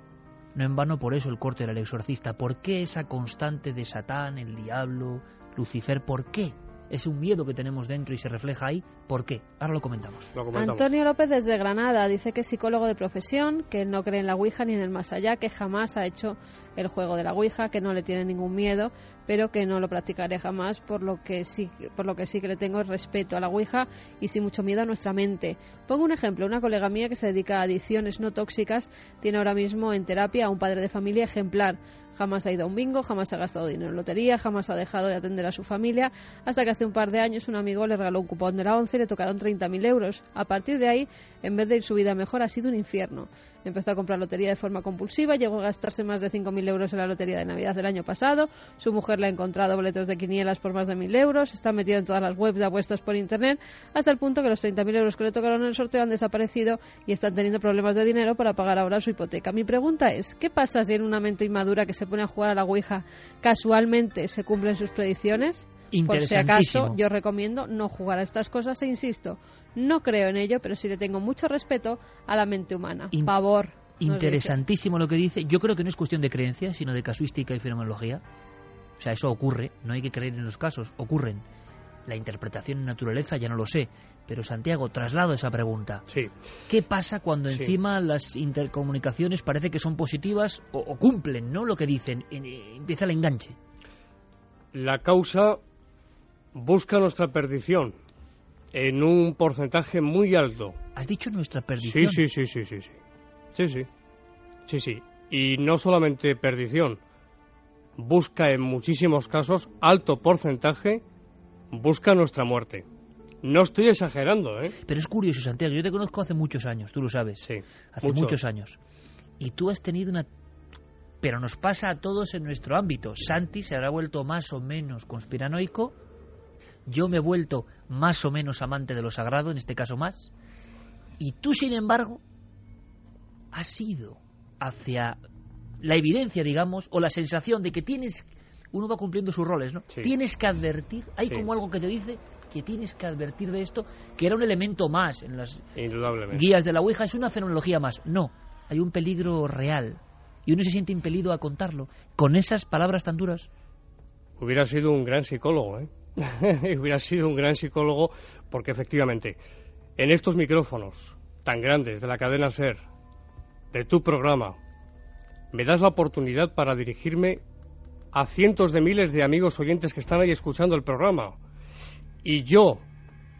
No en vano por eso el corte del exorcista. ¿Por qué esa constante de Satán, el diablo, Lucifer? ¿Por qué? Es un miedo que tenemos dentro y se refleja ahí. ¿Por qué? Ahora lo comentamos. Antonio López desde Granada dice que es psicólogo de profesión, que no cree en la Ouija ni en el más allá, que jamás ha hecho el juego de la Ouija, que no le tiene ningún miedo, pero que no lo practicaré jamás, por lo que sí, por lo que sí que le tengo es respeto a la Ouija y sí mucho miedo a nuestra mente. Pongo un ejemplo, una colega mía que se dedica a adicciones no tóxicas tiene ahora mismo en terapia a un padre de familia ejemplar. Jamás ha ido a un bingo, jamás ha gastado dinero en lotería, jamás ha dejado de atender a su familia, hasta que hace un par de años un amigo le regaló un cupón de la ONCE y le tocaron 30.000 euros. A partir de ahí, en vez de ir su vida mejor, ha sido un infierno. Empezó a comprar lotería de forma compulsiva, llegó a gastarse más de 5.000 euros en la lotería de Navidad del año pasado, su mujer le ha encontrado boletos de quinielas por más de 1.000 euros, está metido en todas las webs de apuestas por Internet, hasta el punto que los 30.000 euros que le tocaron en el sorteo han desaparecido y están teniendo problemas de dinero para pagar ahora su hipoteca. Mi pregunta es, ¿qué pasa si en una mente inmadura que se pone a jugar a la Ouija casualmente se cumplen sus predicciones? Por si acaso, yo recomiendo no jugar a estas cosas e insisto, no creo en ello, pero sí le tengo mucho respeto a la mente humana. In- dice. Interesantísimo lo que dice. Yo creo que no es cuestión de creencia, sino de casuística y fenomenología. O sea, eso ocurre, no hay que creer en los casos, ocurren. La interpretación en naturaleza ya no lo sé, pero Santiago, traslado esa pregunta. Sí. ¿Qué pasa cuando Sí. encima las intercomunicaciones parece que son positivas o, o cumplen, ¿no? Lo que dicen, En- eh, empieza el enganche. La causa busca nuestra perdición en un porcentaje muy alto. ¿Has dicho nuestra perdición? Sí, sí, sí, sí, sí, sí. Sí, sí. Sí. Y no solamente perdición. Busca en muchísimos casos, alto porcentaje, busca nuestra muerte. No estoy exagerando, ¿eh? Pero es curioso, Santiago. Yo te conozco hace muchos años, tú lo sabes. Sí. Hace mucho. muchos años. Y tú has tenido una... Pero nos pasa a todos en nuestro ámbito. Santi se habrá vuelto más o menos conspiranoico. Yo me he vuelto más o menos amante de lo sagrado, en este caso más. Y tú, sin embargo, has ido hacia la evidencia, digamos, o la sensación de que tienes... Uno va cumpliendo sus roles, ¿no? Sí. Tienes que advertir, hay Sí. como algo que te dice que tienes que advertir de esto, que era un elemento más en las guías de la Ouija, es una fenomenología más. No, hay un peligro real. Y uno se siente impelido a contarlo. Con esas palabras tan duras. Hubiera sido un gran psicólogo, ¿eh? (laughs) Hubiera sido un gran psicólogo porque efectivamente, en estos micrófonos tan grandes de la cadena SER, de tu programa, me das la oportunidad para dirigirme a cientos de miles de amigos oyentes que están ahí escuchando el programa. Y yo,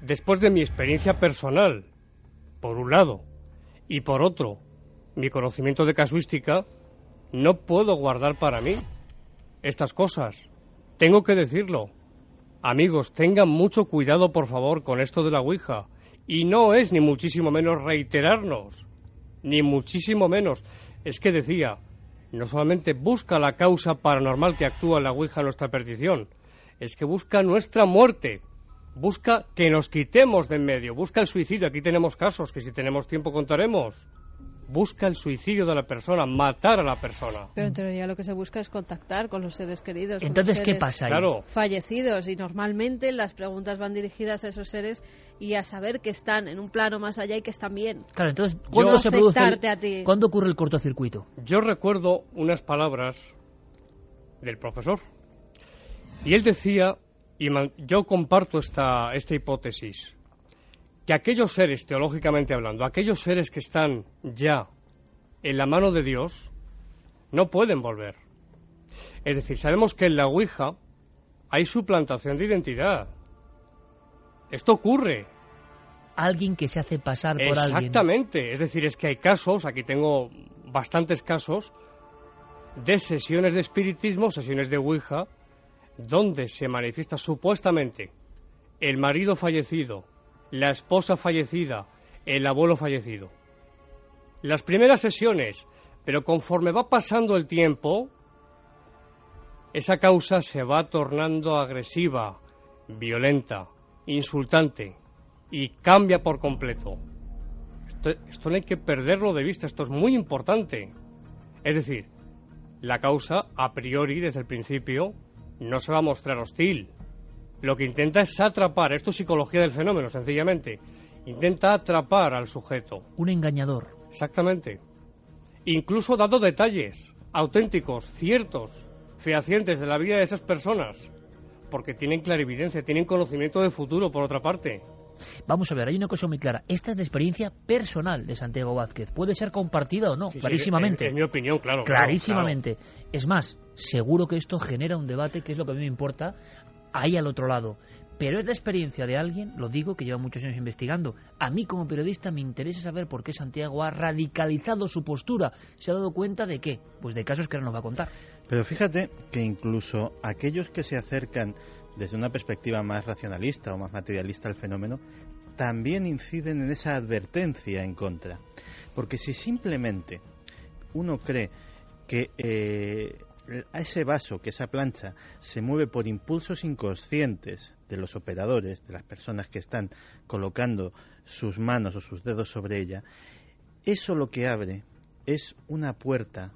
después de mi experiencia personal, por un lado, y por otro, mi conocimiento de casuística, no puedo guardar para mí estas cosas. Tengo que decirlo. Amigos, tengan mucho cuidado, por favor, con esto de la Ouija. Y no es ni muchísimo menos reiterarnos, ni muchísimo menos. Es que decía, no solamente busca la causa paranormal que actúa en la Ouija a nuestra perdición, es que busca nuestra muerte. Busca que nos quitemos de en medio, busca el suicidio. Aquí tenemos casos que si tenemos tiempo contaremos. Busca el suicidio de la persona, matar a la persona. Pero en teoría lo que se busca es contactar con los seres queridos. con los Entonces, ¿qué pasa ahí? Claro. Fallecidos y normalmente las preguntas van dirigidas a esos seres y a saber que están en un plano más allá y que están bien. Claro, entonces, ¿cuándo se produce el- afectarte a ti. ¿Cuándo ocurre el cortocircuito? Yo recuerdo unas palabras del profesor. Y él decía, y yo comparto esta, esta hipótesis, que aquellos seres, teológicamente hablando, aquellos seres que están ya en la mano de Dios, no pueden volver. Es decir, sabemos que en la Ouija hay suplantación de identidad. Esto ocurre. Alguien que se hace pasar por alguien. Exactamente. Es decir, es que hay casos, aquí tengo bastantes casos, de sesiones de espiritismo, sesiones de Ouija, donde se manifiesta supuestamente el marido fallecido, la esposa fallecida, el abuelo fallecido. Las primeras sesiones, pero conforme va pasando el tiempo, esa causa se va tornando agresiva, violenta, insultante y cambia por completo. Esto, no hay que perderlo de vista, esto es muy importante. Es decir, la causa, a priori, desde el principio, no se va a mostrar hostil. Lo que intenta es atrapar, esto es psicología del fenómeno, sencillamente. Intenta atrapar al sujeto. Un engañador. Exactamente. Incluso dando detalles auténticos, ciertos, fehacientes de la vida de esas personas. Porque tienen clarividencia, tienen conocimiento de futuro, por otra parte. Vamos a ver, hay una cosa muy clara. Esta es la experiencia personal de Santiago Vázquez. Puede ser compartida o no, Sí, sí, clarísimamente. Es, es mi opinión, claro. claro, clarísimamente. Es más, seguro que esto genera un debate, que es lo que a mí me importa, ahí al otro lado. Pero es la experiencia de alguien, lo digo, que lleva muchos años investigando. A mí como periodista me interesa saber por qué Santiago ha radicalizado su postura. ¿Se ha dado cuenta de qué? Pues de casos que ahora nos va a contar. Pero fíjate que incluso aquellos que se acercan desde una perspectiva más racionalista o más materialista al fenómeno, también inciden en esa advertencia en contra. Porque si simplemente uno cree que eh, a ese vaso, que esa plancha, se mueve por impulsos inconscientes de los operadores, de las personas que están colocando sus manos o sus dedos sobre ella, eso lo que abre es una puerta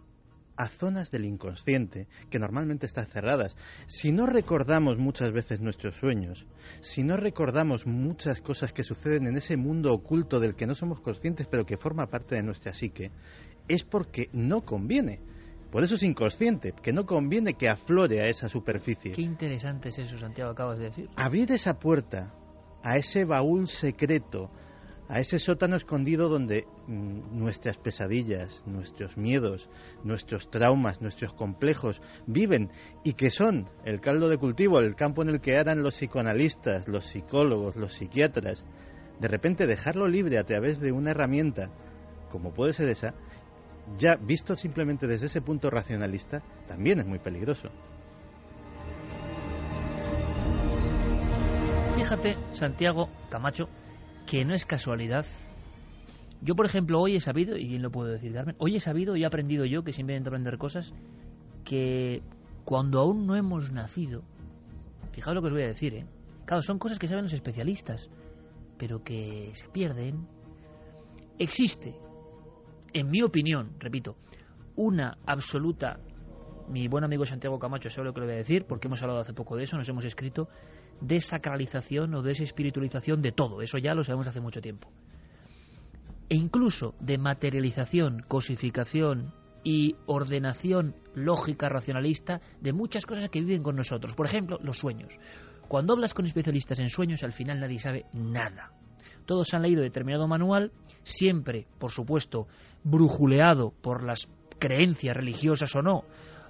a zonas del inconsciente que normalmente están cerradas. Si no recordamos muchas veces nuestros sueños, si no recordamos muchas cosas que suceden en ese mundo oculto del que no somos conscientes pero que forma parte de nuestra psique, es porque no conviene. Por eso es inconsciente, que no conviene que aflore a esa superficie. Qué interesante es eso, Santiago, acabas de decir. Abrir esa puerta a ese baúl secreto a ese sótano escondido donde mm, nuestras pesadillas, nuestros miedos, nuestros traumas, nuestros complejos viven y que son el caldo de cultivo, el campo en el que harán los psicoanalistas, los psicólogos, los psiquiatras. De repente dejarlo libre a través de una herramienta como puede ser esa, ya visto simplemente desde ese punto racionalista, también es muy peligroso. Fíjate, Santiago Camacho, que no es casualidad. Yo, por ejemplo, hoy he sabido, y bien lo puedo decir, Carmen, hoy he sabido y he aprendido yo, que siempre intento aprender cosas, que cuando aún no hemos nacido, fijaos lo que os voy a decir, ¿eh? Claro, son cosas que saben los especialistas, pero que se pierden. Existe en mi opinión, repito, una absoluta, mi buen amigo Santiago Camacho sabe lo que le voy a decir, porque hemos hablado hace poco de eso, nos hemos escrito, desacralización o desespiritualización de todo, eso ya lo sabemos hace mucho tiempo. E incluso de materialización, cosificación y ordenación lógica, racionalista de muchas cosas que viven con nosotros. Por ejemplo, los sueños. Cuando hablas con especialistas en sueños, al final nadie sabe nada. Todos han leído determinado manual, siempre, por supuesto, brujuleado por las creencias religiosas o no,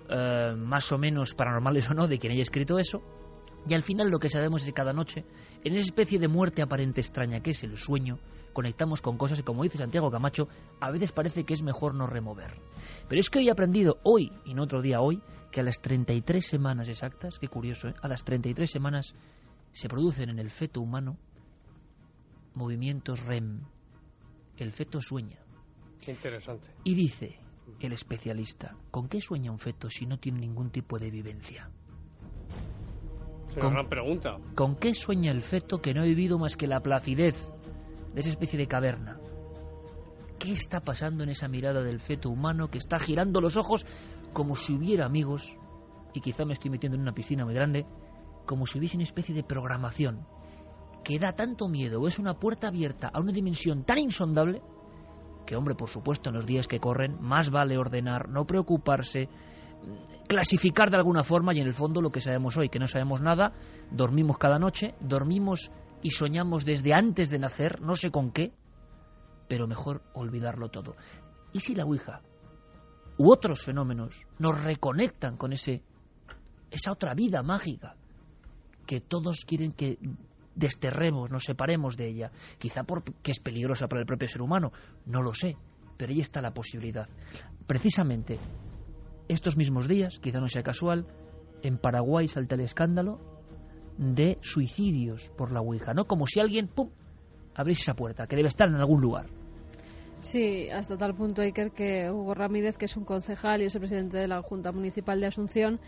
eh, más o menos paranormales o no, de quien haya escrito eso. Y al final lo que sabemos es que cada noche, en esa especie de muerte aparente extraña que es el sueño, conectamos con cosas que, como dice Santiago Camacho, a veces parece que es mejor no remover. Pero es que hoy he aprendido, hoy y no otro día hoy, que a las 33 semanas exactas, qué curioso, ¿eh? a las 33 semanas se producen en el feto humano movimientos REM. El feto sueña. Qué interesante. Y dice el especialista, ¿con qué sueña un feto si no tiene ningún tipo de vivencia? Es una gran pregunta. ¿Con qué sueña el feto que no ha vivido más que la placidez de esa especie de caverna? ¿Qué está pasando en esa mirada del feto humano que está girando los ojos como si hubiera amigos? Y quizá me estoy metiendo en una piscina muy grande, como si hubiese una especie de programación que da tanto miedo o es una puerta abierta a una dimensión tan insondable que, hombre, por supuesto, en los días que corren, más vale ordenar, no preocuparse, clasificar de alguna forma y en el fondo lo que sabemos hoy, que no sabemos nada, dormimos cada noche, dormimos y soñamos desde antes de nacer, no sé con qué, pero mejor olvidarlo todo. ¿Y si la Ouija u otros fenómenos nos reconectan con ese esa otra vida mágica que todos quieren que desterremos, nos separemos de ella. Quizá porque es peligrosa para el propio ser humano, no lo sé, pero ahí está la posibilidad. Precisamente estos mismos días, quizá no sea casual, en Paraguay salta el escándalo de suicidios por la Ouija, ¿no? Como si alguien, ¡pum!, abriese esa puerta, que debe estar en algún lugar. Sí, hasta tal punto, Iker, que Hugo Ramírez, que es un concejal y es el presidente de la Junta Municipal de Asunción,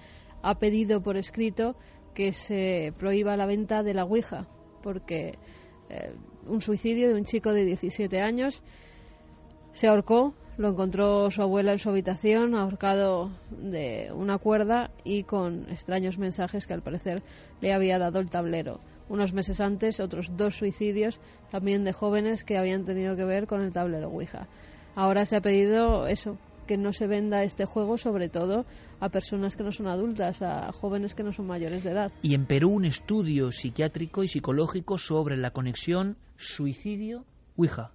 ha pedido por escrito que se prohíba la venta de la Ouija porque eh, un suicidio de un chico de 17 años se ahorcó, lo encontró su abuela en su habitación, ahorcado de una cuerda y con extraños mensajes que al parecer le había dado el tablero. Unos meses antes, otros dos suicidios también de jóvenes que habían tenido que ver con el tablero Ouija. Ahora se ha pedido eso, que no se venda este juego, sobre todo a personas que no son adultas, a jóvenes que no son mayores de edad. Y en Perú un estudio psiquiátrico y psicológico sobre la conexión suicidio-Ouija.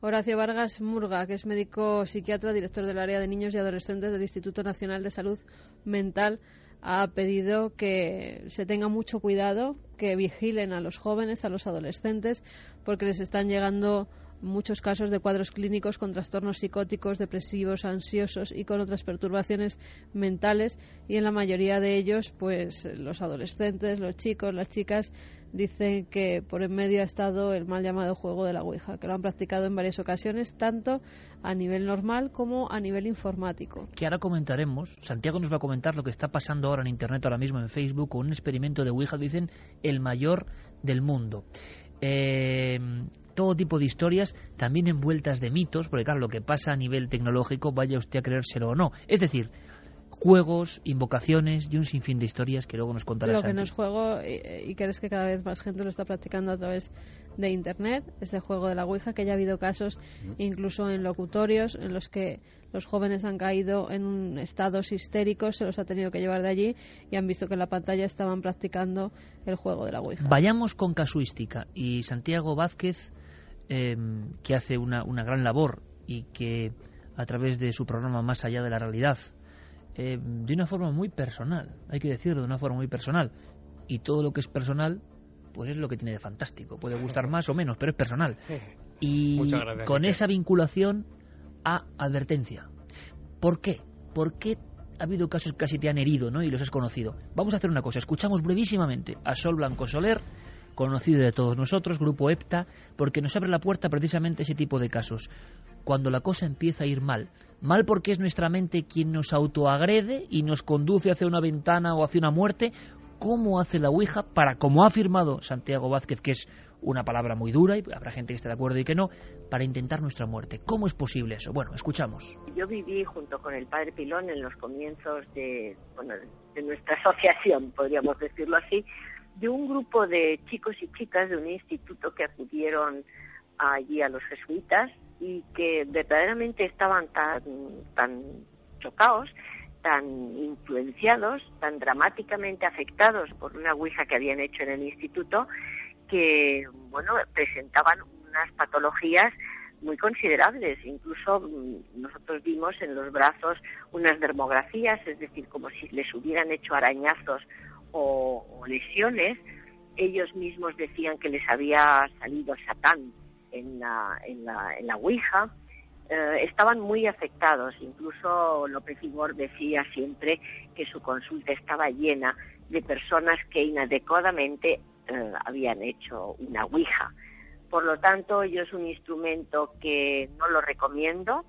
Horacio Vargas Murga, que es médico psiquiatra, director del área de niños y adolescentes del Instituto Nacional de Salud Mental, ha pedido que se tenga mucho cuidado, que vigilen a los jóvenes, a los adolescentes, porque les están llegando muchos casos de cuadros clínicos con trastornos psicóticos, depresivos, ansiosos y con otras perturbaciones mentales y en la mayoría de ellos pues los adolescentes, los chicos, las chicas dicen que por en medio ha estado el mal llamado juego de la Ouija, que lo han practicado en varias ocasiones, tanto a nivel normal como a nivel informático. Que ahora comentaremos, Santiago nos va a comentar lo que está pasando ahora en Internet, ahora mismo en Facebook, con un experimento de Ouija, dicen, el mayor del mundo. Eh, todo tipo de historias, también envueltas de mitos, porque claro, lo que pasa a nivel tecnológico, vaya usted a creérselo o no. Es decir, juegos, invocaciones y un sinfín de historias que luego nos contará Lo que no es juego y, crees que cada vez más gente lo está practicando a través de Internet, este juego de la Ouija, que ya ha habido casos incluso en locutorios en los que los jóvenes han caído en un estados histéricos, se los ha tenido que llevar de allí y han visto que en la pantalla estaban practicando el juego de la Ouija. Vayamos con casuística. Y Santiago Vázquez em, que hace una, una, gran labor y que a través de su programa Más allá de la realidad, em, de una forma muy personal, hay que decirlo, de una forma muy personal, y todo lo que es personal, pues es lo que tiene de fantástico. Puede gustar más o menos, pero es personal. Y con esa vinculación a advertencia. ¿Por qué? ¿Por qué ha habido casos que casi te han herido ¿no? y los has conocido? Vamos a hacer una cosa. Escuchamos brevísimamente a Sol Blanco Soler, conocido de todos nosotros, Grupo EPTA, porque nos abre la puerta precisamente ese tipo de casos. Cuando la cosa empieza a ir mal. Mal porque es nuestra mente quien nos autoagrede y nos conduce hacia una ventana o hacia una muerte. ¿Cómo hace la Ouija para, como ha afirmado Santiago Vázquez, que es una palabra muy dura y habrá gente que esté de acuerdo y que no, para intentar nuestra muerte. ¿Cómo es posible eso? Bueno, escuchamos. Yo viví junto con el padre Pilón en los comienzos de, bueno, de nuestra (laughs) asociación, podríamos decirlo así, de un grupo de chicos y chicas de un instituto que acudieron allí a los jesuitas y que verdaderamente estaban tan, tan chocados, tan influenciados, tan dramáticamente afectados por una ouija que habían hecho en el instituto, que bueno presentaban unas patologías muy considerables. Incluso mm, nosotros vimos en los brazos unas dermografías, es decir, como si les hubieran hecho arañazos o, lesiones. Ellos mismos decían que les había salido Satán en la, en la, en la Ouija. Eh, estaban muy afectados. Incluso López Igor decía siempre que su consulta estaba llena de personas que inadecuadamente eh, habían hecho una Ouija. Por lo tanto, yo es un instrumento que no lo recomiendo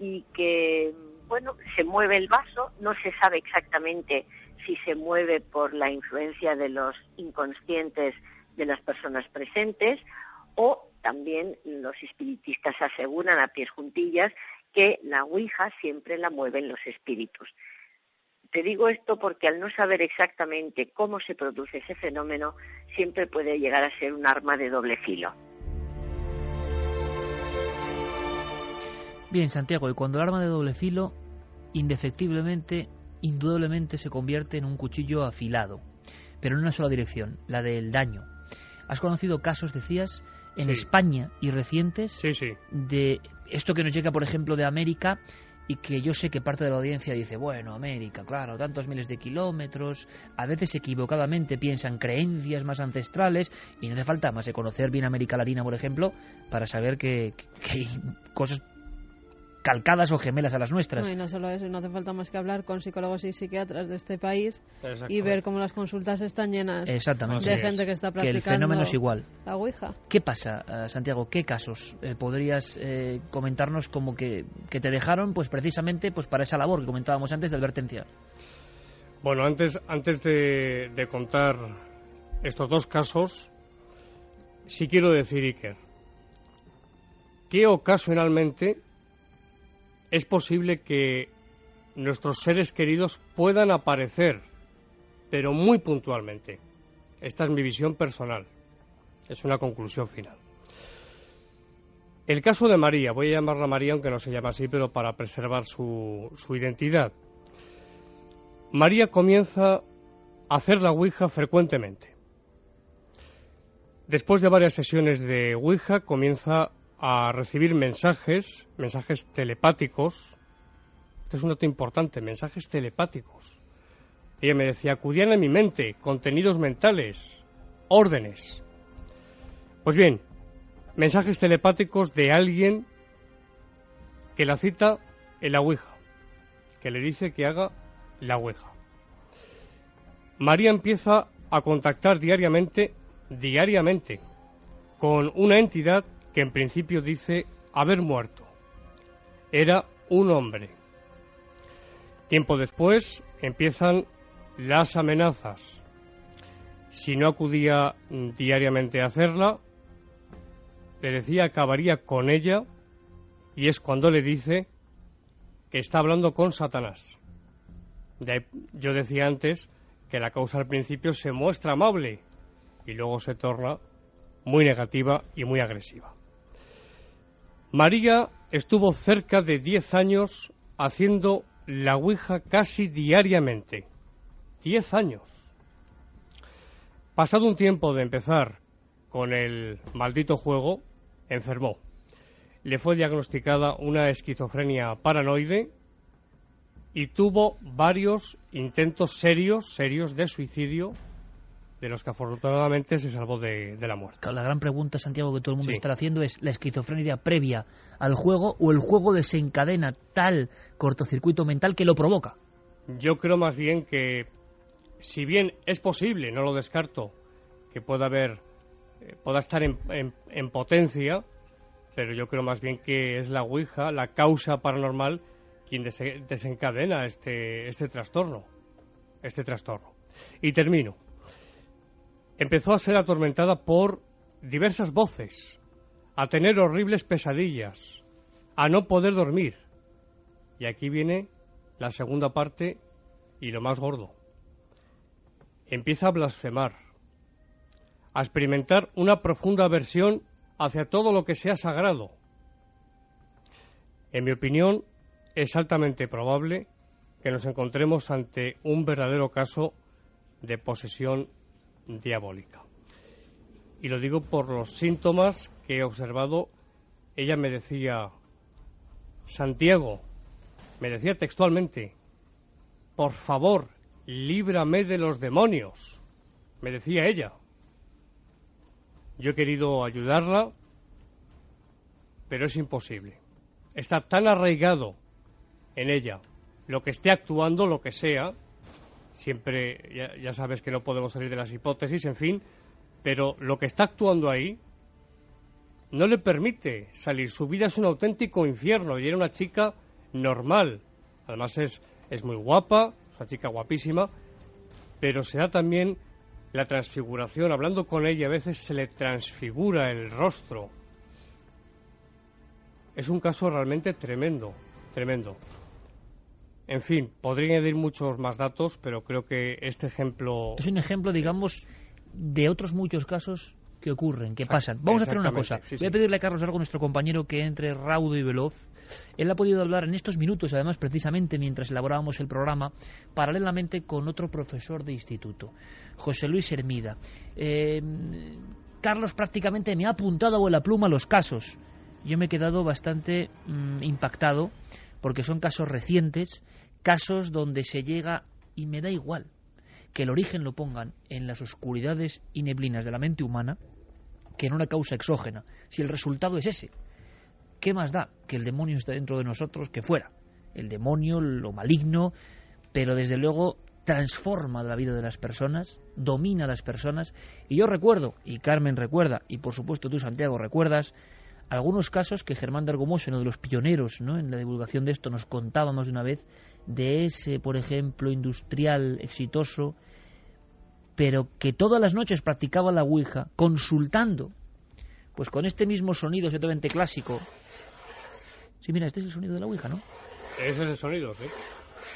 y que, bueno, se mueve el vaso, no se sabe exactamente si se mueve por la influencia de los inconscientes de las personas presentes o también los espiritistas aseguran a pies juntillas que la Ouija siempre la mueven los espíritus. Te digo esto porque al no saber exactamente cómo se produce ese fenómeno, siempre puede llegar a ser un arma de doble filo. Bien, Santiago, y cuando el arma de doble filo, indefectiblemente, indudablemente se convierte en un cuchillo afilado, pero en una sola dirección, la del daño. ¿Has conocido casos, decías, en España y recientes de esto que nos llega, por ejemplo, de América y que yo sé que parte de la audiencia dice, bueno, América, claro, tantos miles de kilómetros, a veces equivocadamente piensan creencias más ancestrales y no hace falta más de conocer bien América Latina, por ejemplo, para saber que, que hay cosas calcadas o gemelas a las nuestras. No, y no solo eso, no hace falta más que hablar con psicólogos y psiquiatras de este país y ver cómo las consultas están llenas de gente que está practicando que el fenómeno es igual. la Ouija. ¿Qué pasa, eh, Santiago? ¿Qué casos eh, podrías eh, comentarnos como que, que, te dejaron pues precisamente pues para esa labor que comentábamos antes de advertencia? Bueno, antes, antes de, de contar estos dos casos, sí quiero decir, Iker, que ocasionalmente es posible que nuestros seres queridos puedan aparecer, pero muy puntualmente. Esta es mi visión personal. Es una conclusión final. El caso de María, voy a llamarla María aunque no se llama así, pero para preservar su, identidad. María comienza a hacer la Ouija frecuentemente. Después de varias sesiones de Ouija, comienza a recibir mensajes, mensajes telepáticos. Este es un dato importante, mensajes telepáticos. Ella me decía, acudían a mi mente, contenidos mentales, órdenes. Pues bien, mensajes telepáticos de alguien que la cita en la Ouija, que le dice que haga la Ouija. María empieza a contactar diariamente, diariamente, con una entidad que en principio dice haber muerto. Era un hombre. Tiempo después empiezan las amenazas. Si no acudía diariamente a hacerla, le decía acabaría con ella y es cuando le dice que está hablando con Satanás. Yo decía antes que la causa al principio se muestra amable y luego se torna muy negativa y muy agresiva. María estuvo cerca de 10 años haciendo la Ouija casi diariamente. 10 años. Pasado un tiempo de empezar con el maldito juego, enfermó. Le fue diagnosticada una esquizofrenia paranoide y tuvo varios intentos serios, serios de suicidio, de los que afortunadamente se salvó de, la muerte. La gran pregunta, Santiago, que todo el mundo está haciendo es, ¿la esquizofrenia previa al juego o el juego desencadena tal cortocircuito mental que lo provoca? Yo creo más bien que, si bien es posible, no lo descarto, que pueda haber, eh, pueda estar en, en potencia, pero yo creo más bien que es la Ouija, la causa paranormal, quien desencadena este, este trastorno. Este trastorno. Y termino. Empezó a ser atormentada por diversas voces, a tener horribles pesadillas, a no poder dormir. Y aquí viene la segunda parte y lo más gordo. Empieza a blasfemar, a experimentar una profunda aversión hacia todo lo que sea sagrado. En mi opinión, es altamente probable que nos encontremos ante un verdadero caso de posesión diabólica. Y lo digo por los síntomas que he observado. Ella me decía, Santiago, me decía textualmente, por favor, líbrame de los demonios. Me decía ella. Yo he querido ayudarla, pero es imposible. Está tan arraigado en ella lo que esté actuando, lo que sea, siempre ya, sabes que no podemos salir de las hipótesis, en fin, pero lo que está actuando ahí no le permite salir. Su vida es un auténtico infierno y era una chica normal. Además es, es muy guapa, es una chica guapísima, pero se da también la transfiguración. Hablando con ella a veces se le transfigura el rostro. Es un caso realmente tremendo, tremendo. En fin, podría añadir muchos más datos, pero creo que este ejemplo... Es un ejemplo, digamos, de otros muchos casos que ocurren, que pasan. Vamos a hacer una cosa. Voy a pedirle a Carlos algo, nuestro compañero, que entre raudo y veloz. Él ha podido hablar en estos minutos, además, precisamente mientras elaborábamos el programa, paralelamente con otro profesor de instituto, José Luis Hermida. Eh, Carlos prácticamente me ha apuntado a la pluma los casos. Yo me he quedado bastante mm, impactado porque son casos recientes, casos donde se llega, y me da igual, que el origen lo pongan en las oscuridades y neblinas de la mente humana, que en una causa exógena, si el resultado es ese. ¿Qué más da que el demonio esté dentro de nosotros que fuera? El demonio, lo maligno, pero desde luego transforma la vida de las personas, domina a las personas. Y yo recuerdo, y Carmen recuerda, y por supuesto tú, Santiago, recuerdas, algunos casos que Germán de Argomoso, uno de los pioneros ¿no? en la divulgación de esto, nos contábamos de una vez, de ese, por ejemplo, industrial exitoso, pero que todas las noches practicaba la Ouija, consultando, pues con este mismo sonido ciertamente clásico. Sí, mira, este es el sonido de la Ouija, ¿no? Ese es el sonido, sí.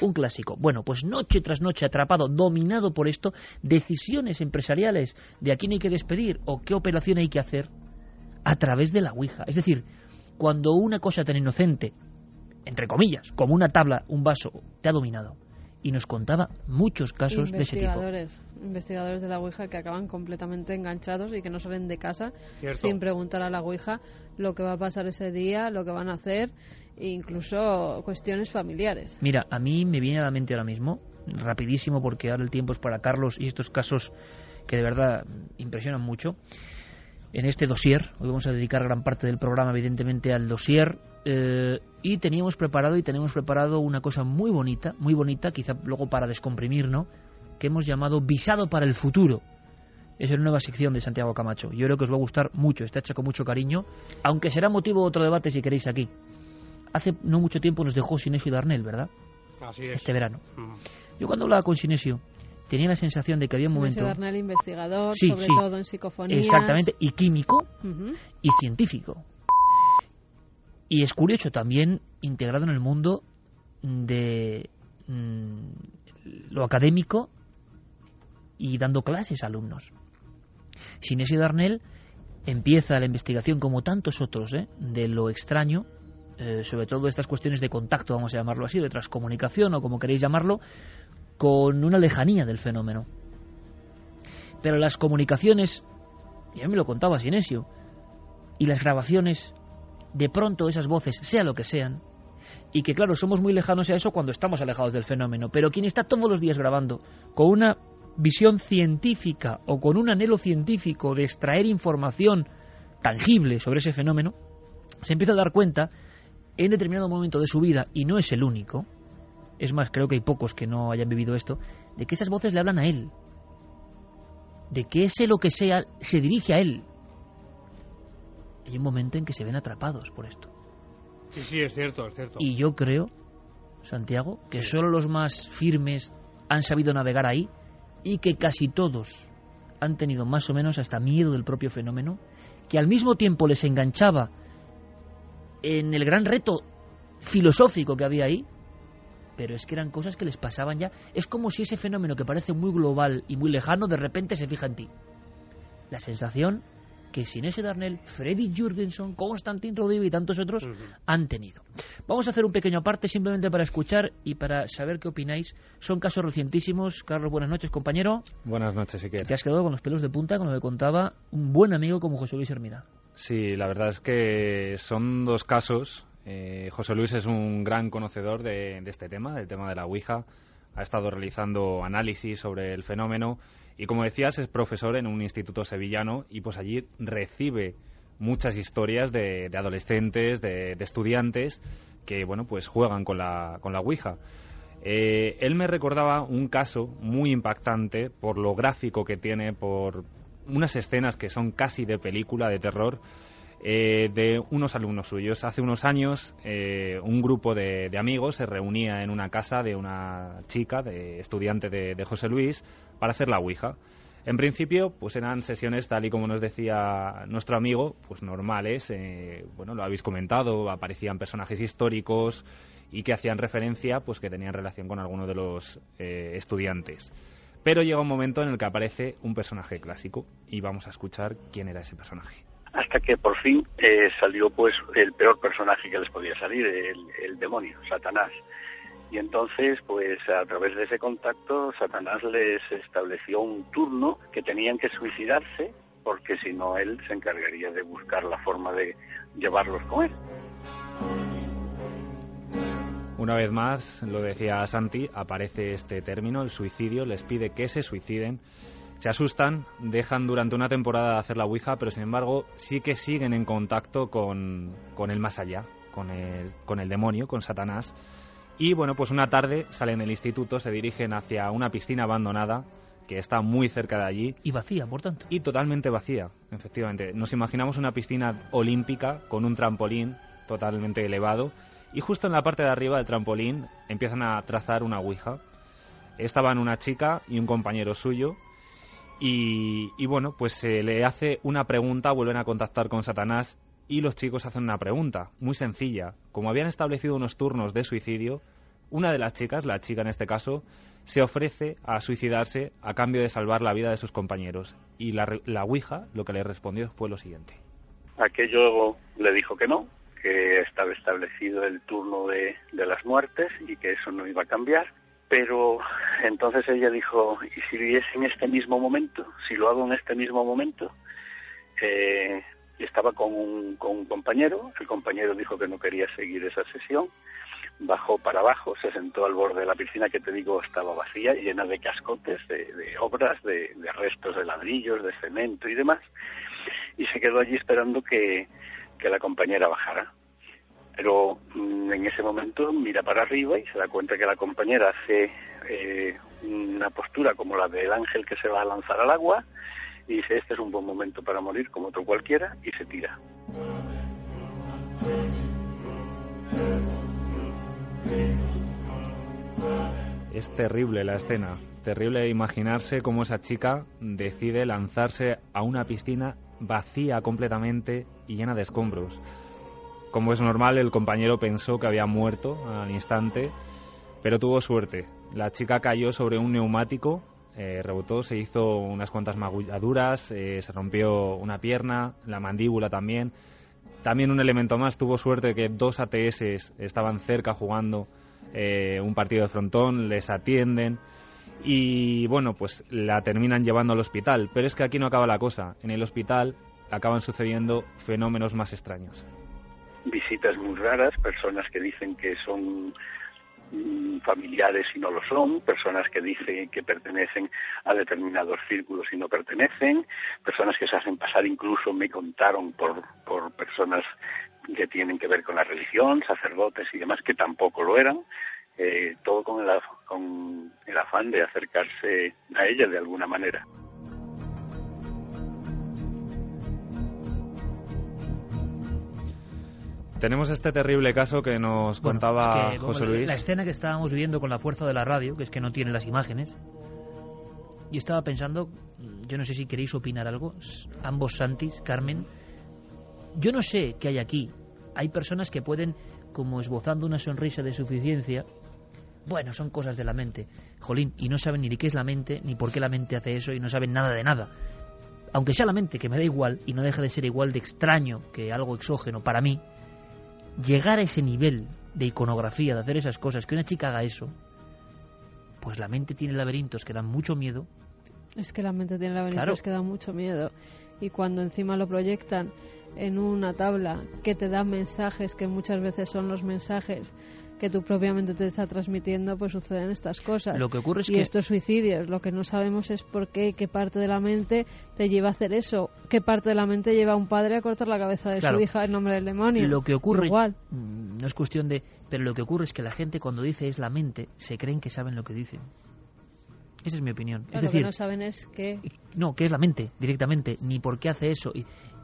Un clásico. Bueno, pues noche tras noche atrapado, dominado por esto, decisiones empresariales de a quién hay que despedir o qué operación hay que hacer, a través de la Ouija. Es decir, cuando una cosa tan inocente, entre comillas, como una tabla, un vaso, te ha dominado. Y nos contaba muchos casos de ese tipo. Investigadores de la Ouija que acaban completamente enganchados y que no salen de casa sin preguntar a la Ouija lo que va a pasar ese día, lo que van a hacer, e incluso cuestiones familiares. Mira, a mí me viene a la mente ahora mismo, rapidísimo porque ahora el tiempo es para Carlos y estos casos que de verdad impresionan mucho en este dossier. Hoy vamos a dedicar gran parte del programa, evidentemente, al dossier. Eh, y teníamos preparado y tenemos preparado una cosa muy bonita, muy bonita, quizá luego para descomprimir, ¿no? Que hemos llamado Visado para el Futuro. Es una nueva sección de Santiago Camacho. Yo creo que os va a gustar mucho, está hecha con mucho cariño, aunque será motivo de otro debate si queréis aquí. Hace no mucho tiempo nos dejó Sinesio Darnell, ¿verdad? Así es. Este verano. Mm. Yo cuando hablaba con Sinesio, tenía la sensación de que había un momento... Darnell, investigador, sobre todo en psicofonías. Exactamente, y químico y científico. Y es curioso también integrado en el mundo de mm, lo académico y dando clases a alumnos. Sinesio Darnell empieza la investigación, como tantos otros, ¿eh? de lo extraño, eh, sobre todo estas cuestiones de contacto, vamos a llamarlo así, de transcomunicación o como queréis llamarlo, con una lejanía del fenómeno. Pero las comunicaciones, y a mí me lo contaba Sinesio, y las grabaciones, de pronto esas voces, sea lo que sean, y que claro, somos muy lejanos a eso cuando estamos alejados del fenómeno, pero quien está todos los días grabando con una visión científica o con un anhelo científico de extraer información tangible sobre ese fenómeno, se empieza a dar cuenta en determinado momento de su vida, y no es el único, es más, creo que hay pocos que no hayan vivido esto, de que esas voces le hablan a él, de que ese lo que sea se dirige a él. Hay un momento en que se ven atrapados por esto. Sí, sí, es cierto, es cierto. Y yo creo, Santiago, que solo los más firmes han sabido navegar ahí y que casi todos han tenido más o menos hasta miedo del propio fenómeno, que al mismo tiempo les enganchaba en el gran reto filosófico que había ahí, pero es que eran cosas que les pasaban ya. Es como si ese fenómeno que parece muy global y muy lejano de repente se fija en ti. La sensación que ese Darnell, Freddy Jurgenson, Constantin Rodiv y tantos otros han tenido. Vamos a hacer un pequeño aparte simplemente para escuchar y para saber qué opináis. Son casos recientísimos. Carlos, buenas noches, compañero. Buenas noches, si Te has quedado con los pelos de punta con lo que contaba un buen amigo como José Luis Hermida. Sí, la verdad es que son dos casos. Eh, José Luis es un gran conocedor de, este tema, del tema de la Ouija. Ha estado realizando análisis sobre el fenómeno y como decías, es profesor en un instituto sevillano y pues allí recibe muchas historias de, adolescentes, de, estudiantes que, bueno, pues juegan con la, con la Ouija. Eh, él me recordaba un caso muy impactante por lo gráfico que tiene, por unas escenas que son casi de película de terror, eh, de unos alumnos suyos. Hace unos años eh, un grupo de, amigos se reunía en una casa de una chica, de estudiante de, José Luis, para hacer la Ouija. En principio, pues eran sesiones tal y como nos decía nuestro amigo, pues normales. Eh, bueno, lo habéis comentado, aparecían personajes históricos y que hacían referencia, pues que tenían relación con alguno de los estudiantes. Pero llega un momento en el que aparece un personaje clásico y vamos a escuchar quién era ese personaje hasta que por fin eh, salió pues el peor personaje que les podía salir, el, demonio, Satanás. Y entonces, pues a través de ese contacto, Satanás les estableció un turno que tenían que suicidarse, porque si no, él se encargaría de buscar la forma de llevarlos con él. Una vez más, lo decía Santi, aparece este término, el suicidio, les pide que se suiciden se asustan, dejan durante una temporada de hacer la Ouija, pero sin embargo sí que siguen en contacto con, el más allá, con el, con el demonio, con Satanás. Y bueno, pues una tarde salen del instituto, se dirigen hacia una piscina abandonada que está muy cerca de allí. Y vacía, por tanto. Y totalmente vacía, efectivamente. Nos imaginamos una piscina olímpica con un trampolín totalmente elevado y justo en la parte de arriba del trampolín empiezan a trazar una ouija. Estaban una chica y un compañero suyo y, bueno, pues se le hace una pregunta, vuelven a contactar con Satanás y los chicos hacen una pregunta muy sencilla. Como habían establecido unos turnos de suicidio, una de las chicas, la chica en este caso, se ofrece a suicidarse a cambio de salvar la vida de sus compañeros. Y la, la Ouija lo que le respondió fue lo siguiente. Aquello le dijo que no, que estaba establecido el turno de, de las muertes y que eso no iba a cambiar pero entonces ella dijo, ¿y si viviese en este mismo momento? Si lo hago en este mismo momento, eh, estaba con un, con un compañero, el compañero dijo que no quería seguir esa sesión, bajó para abajo, se sentó al borde de la piscina que te digo estaba vacía, llena de cascotes, de, obras, de, de, restos de ladrillos, de cemento y demás, y se quedó allí esperando que la compañera bajara pero mm, en ese momento mira para arriba y se da cuenta que la compañera hace eh, una postura como la del ángel que se va a lanzar al agua y dice este es un buen momento para morir como otro cualquiera y se tira. Es terrible la escena, terrible imaginarse cómo esa chica decide lanzarse a una piscina vacía completamente y llena de escombros. Como es normal, el compañero pensó que había muerto al instante, pero tuvo suerte. La chica cayó sobre un neumático, eh, rebotó, se hizo unas cuantas magulladuras, eh, se rompió una pierna, la mandíbula también. También un elemento más, tuvo suerte que dos ATS estaban cerca jugando eh, un partido de frontón, les atienden y bueno, pues la terminan llevando al hospital. Pero es que aquí no acaba la cosa. En el hospital acaban sucediendo fenómenos más extraños. Visitas muy raras, personas que dicen que son mm, familiares y no lo son, personas que dicen que pertenecen a determinados círculos y no pertenecen, personas que se hacen pasar incluso, me contaron, por, por personas que tienen que ver con la religión, sacerdotes y demás, que tampoco lo eran, eh, todo con el, con el afán de acercarse a ella de alguna manera. Tenemos este terrible caso que nos contaba José Luis. La escena que estábamos viendo con la fuerza de la radio, que es que no tiene las imágenes. Yo estaba pensando, yo no sé si queréis opinar algo, ambos Santis, Carmen. Yo no sé qué hay aquí. Hay personas que pueden, como esbozando una sonrisa de suficiencia, bueno, son cosas de la mente. Jolín, y no saben ni de qué es la mente, ni por qué la mente hace eso, y no saben nada de nada. Aunque sea la mente, que me da igual, y no deja de ser igual de extraño que algo exógeno para mí, llegar a ese nivel de iconografía, de hacer esas cosas, que una chica haga eso, pues la mente tiene laberintos que dan mucho miedo. Es que la mente tiene laberintos que dan mucho miedo. Y cuando encima lo proyectan en una tabla que te da mensajes, que muchas veces son los mensajes que tú propiamente te está transmitiendo, pues suceden estas cosas. Lo que ocurre es y estos suicidios, lo que no sabemos es por qué, qué parte de la mente te lleva a hacer eso, qué parte de la mente lleva a un padre a cortar la cabeza de su hija en nombre del demonio. Lo que ocurre, Igual. Mm, no es cuestión de, pero lo que ocurre es que la gente cuando dice es la mente, se creen que saben lo que dicen. Esa es mi opinión. es decir, lo que no saben es que... No, que es la mente, directamente, ni por qué hace eso.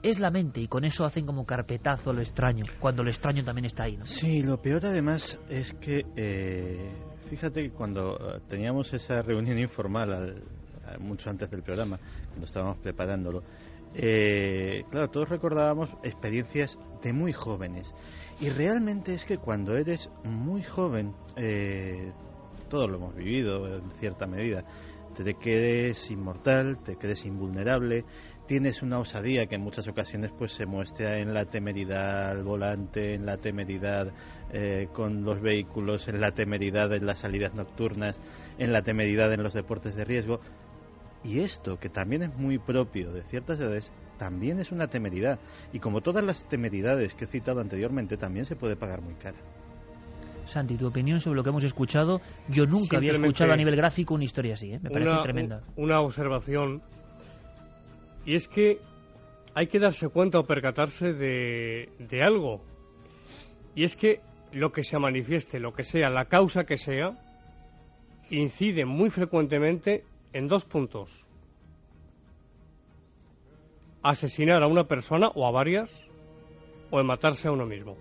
Es la mente y con eso hacen como carpetazo lo extraño, cuando lo extraño también está ahí. ¿no? Sí, lo peor además es que, eh, fíjate que cuando eh, teníamos esa reunión informal, mucho antes del programa, cuando estábamos preparándolo, eh, claro, todos recordábamos experiencias de muy jóvenes. Y realmente es que cuando eres muy joven, eh, todos lo hemos vivido en cierta medida. Te crees inmortal, te crees invulnerable, tienes una osadía que en muchas ocasiones pues se muestra en la temeridad al volante, en la temeridad eh, con los vehículos, en la temeridad en las salidas nocturnas, en la temeridad en los deportes de riesgo. Y esto, que también es muy propio de ciertas edades, también es una temeridad. Y como todas las temeridades que he citado anteriormente, también se puede pagar muy cara. Santi, tu opinión sobre lo que hemos escuchado. Yo nunca había escuchado a nivel gráfico una historia así, ¿eh? me parece tremenda. Una observación, y es que hay que darse cuenta o percatarse de, de algo, y es que lo que se manifieste, lo que sea, la causa que sea, incide muy frecuentemente en dos puntos. Asesinar a una persona o a varias, o en matarse a uno mismo.